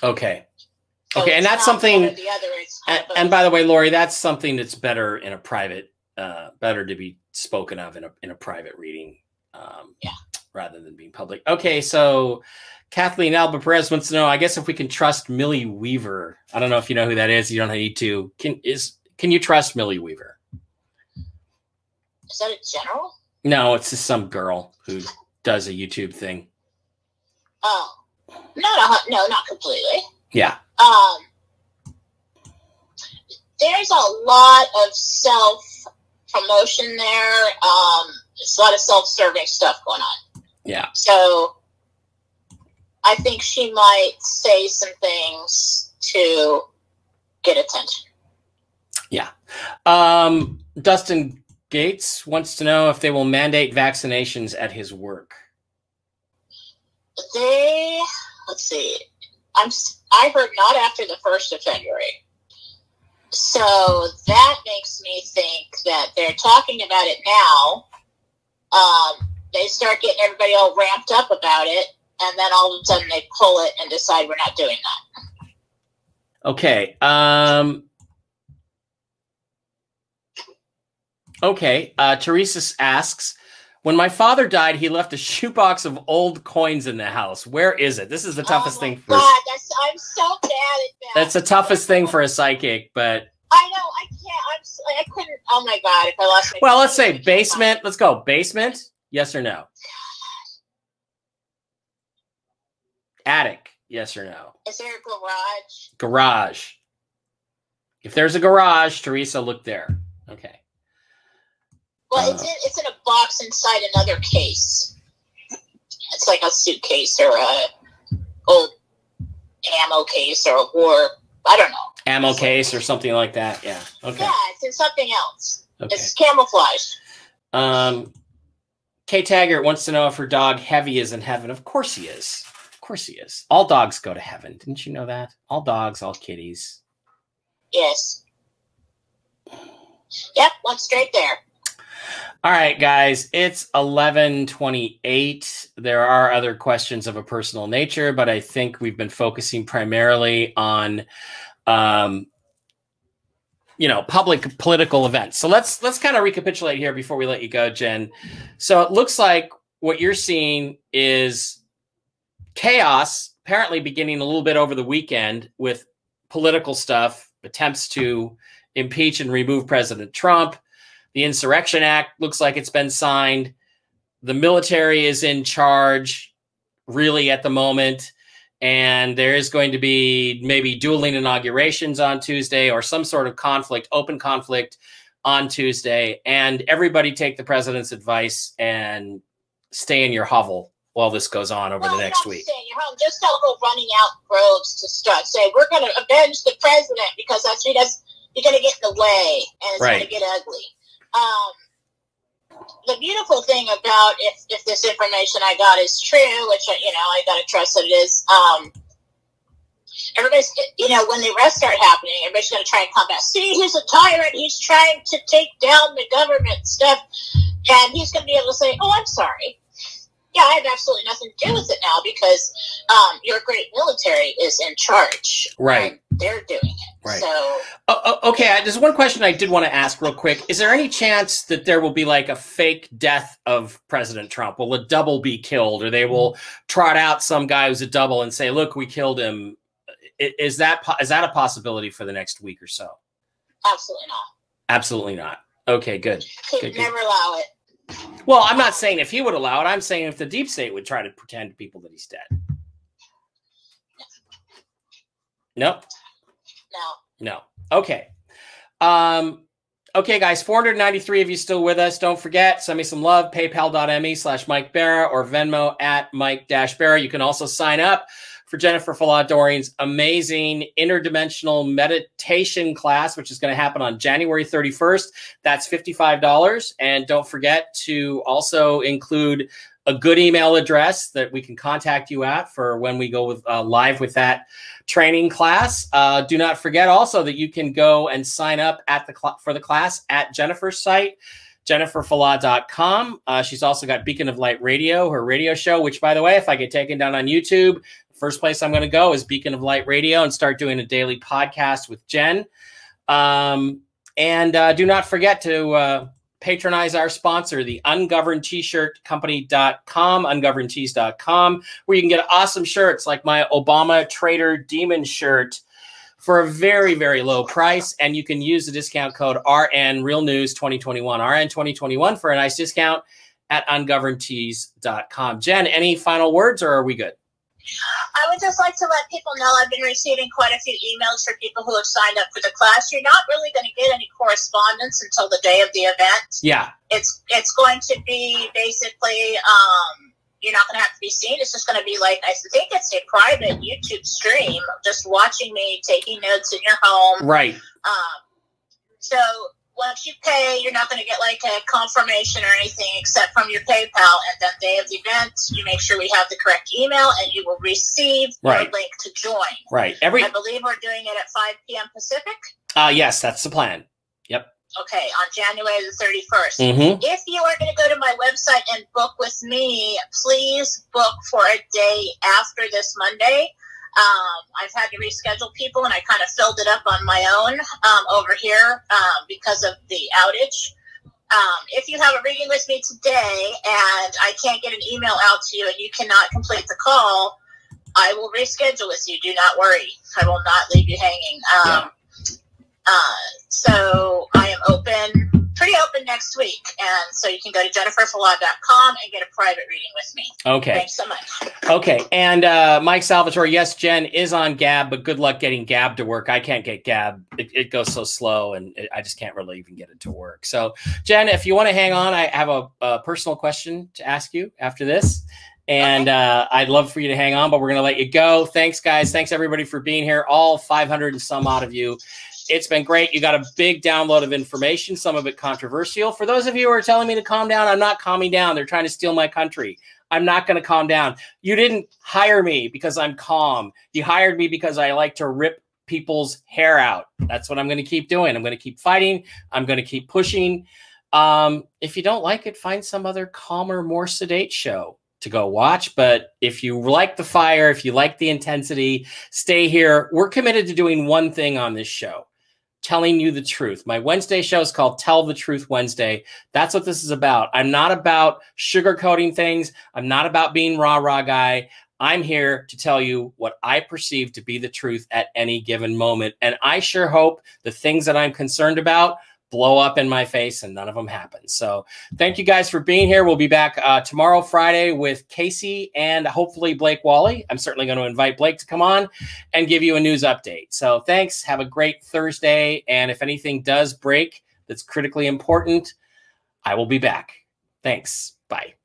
Okay. So Okay, and that's something- the other. And, and by the way, Lori, that's something that's better in a private, uh, better to be spoken of in a in a private reading, um, Yeah. rather than being public. Okay, so Kathleen Alba Perez wants to know. I guess if we can trust Millie Weaver. I don't know if you know who that is. You don't need to. Can is can you trust Millie Weaver? is that a general? No, it's just some girl who does a YouTube thing. Oh, not a no, not completely. Yeah. Um, there's a lot of self promotion there. Um, there's a lot of self serving stuff going on. Yeah. So I think she might say some things to get attention. Yeah. Um, Dustin Gates wants to know if they will mandate vaccinations at his work. They let's see. I'm I heard not after the first of February. So that makes me think that they're talking about it now. Um, they start getting everybody all ramped up about it, and then all of a sudden they pull it and decide we're not doing that. Okay. Um Okay. Uh Teresa asks, when my father died, he left a shoebox of old coins in the house. Where is it? This is the oh toughest oh thing for God, that's I'm so bad at that. that's the toughest thing for a psychic, but I know I can't. I'm I couldn't. Oh my God! If I lost my well, let's say basement. Let's go. Basement? Yes or no? Attic? Yes or no? Is there a garage? Garage. If there's a garage, Teresa, look there. Okay. Well, Uh, it's in, it's in a box inside another case. It's like a suitcase or a old ammo case or a war. I don't know. Ammo case or something like that. Yeah. Okay. Yeah, it's in something else. Okay. It's camouflaged. Um, Kay Taggart wants to know if her dog Heavy is in heaven. Of course he is. Of course he is. All dogs go to heaven. Didn't you know that? All dogs, all kitties. Yes. Yep, went straight there. All right, guys, it's 1128. There are other questions of a personal nature, but I think we've been focusing primarily on um, you know, public political events. So let's let's kind of recapitulate here before we let you go, Jen. So it looks like what you're seeing is chaos apparently beginning a little bit over the weekend with political stuff, attempts to impeach and remove President Trump. The Insurrection Act looks like it's been signed. The military is in charge, really, at the moment. And there is going to be maybe dueling inaugurations on Tuesday or some sort of conflict, open conflict on Tuesday. And everybody take the president's advice and stay in your hovel while this goes on over the next week. Stay in your home. Just don't go running out groves to start. saying we're going to avenge the president because that's he does. You're going to get in the way, and it's Right. going to get ugly. Um, the beautiful thing about if, if this information I got is true, which I- you know I got to trust that it is. Um, everybody's you know when the arrests start happening, everybody's to try and combat. See, he's a tyrant. He's trying to take down the government stuff, and he's to be able to say, "Oh, I'm sorry." Yeah, I have absolutely nothing to do with it now because um, your great military is in charge. Right. And they're doing it. Right. So oh, okay, I- there's one question I did want to ask real quick. Is there any chance that there will be like a fake death of President Trump? Will a double be killed, or they will trot out some guy who's a double and say, "Look, we killed him"? Is that is that a possibility for the next week or so? absolutely not. Absolutely not. Okay, good. Could Good, good. never allow it. Well, I'm not saying if he would allow it. I'm saying if the deep state would try to pretend to people that he's dead. Nope. No. No. Okay. Um, okay, guys, 493 of you still with us. Don't forget, send me some love, paypal.me slash Mike Bara or Venmo at Mike Dash Bara. You can also sign up for Jennifer Faladorian's amazing interdimensional meditation class, which is going to happen on January 31st. That's $55. And don't forget to also include a good email address that we can contact you at for when we go with uh, live with that training class. Uh, do not forget also that you can go and sign up at the cl- for the class at Jennifer's site, jenniferfala.com. Uh, she's also got Beacon of Light Radio, her radio show, which, by the way, if I get taken down on YouTube, first place I'm going to go is Beacon of Light Radio and start doing a daily podcast with Jen. Um, and uh, do not forget to uh, patronize our sponsor, the ungoverned t-shirt company.com, ungovernedtees.com, where you can get awesome shirts like my Obama Trader Demon shirt for a very, very low price. And you can use the discount code RN Real News 2021, RN 2021 for a nice discount at ungovernedtees.com. Jen, any final words or are we good? I would just like to let people know I've been receiving quite a few emails for people who have signed up for the class. You're not really going to get any correspondence until the day of the event. Yeah. It's it's going to be basically um, you're not going to have to be seen. It's just going to be like I think it's a private YouTube stream, just watching me taking notes in your home. Right. Um, so once you pay, you're not going to get like a confirmation or anything except from your PayPal. And then day of the event, you make sure we have the correct email, and you will receive Right. link to join. Right. Every I believe we're doing it at 5 p.m. Pacific. uh yes, that's the plan. Yep. Okay, on January the 31st. Mm-hmm. If you are going to go to my website and book with me, please book for a day after this Monday. Um, I've had to reschedule people, and I kind of filled it up on my own um, over here um, because of the outage. Um, if you have a reading with me today and I can't get an email out to you and you cannot complete the call, I will reschedule with you. Do not worry. I will not leave you hanging. Um, uh, so I am open, pretty open next week. And so you can go to jenniferfalad.com and get a private reading with me. Okay. Thanks so much. Okay. And uh Mike Salvatore, yes, Jen is on Gab, but good luck getting Gab to work. I can't get Gab. It, it goes so slow and it, I just can't really even get it to work. So, Jen, if you want to hang on, I have a, a personal question to ask you after this. And uh, I'd love for you to hang on, but we're going to let you go. Thanks, guys. Thanks, everybody, for being here. All 500 and some odd of you. It's been great. You got a big download of information, some of it controversial. For those of you who are telling me to calm down, I'm not calming down. They're trying to steal my country. I'm not going to calm down. You didn't hire me because I'm calm. You hired me because I like to rip people's hair out. That's what I'm going to keep doing. I'm going to keep fighting. I'm going to keep pushing. Um, if you don't like it, find some other calmer, more sedate show to go watch. But if you like the fire, if you like the intensity, stay here. We're committed to doing one thing on this show telling you the truth. My Wednesday show is called Tell the Truth Wednesday. That's what this is about. I'm not about sugarcoating things. I'm not about being rah rah guy. I'm here to tell you what I perceive to be the truth at any given moment. And I sure hope the things that I'm concerned about blow up in my face and none of them happen. So thank you guys for being here. We'll be back uh, tomorrow, Friday, with Casey and hopefully Blake Wally. I'm certainly going to invite Blake to come on and give you a news update. So thanks. Have a great Thursday. And if anything does break that's critically important, I will be back. Thanks. Bye.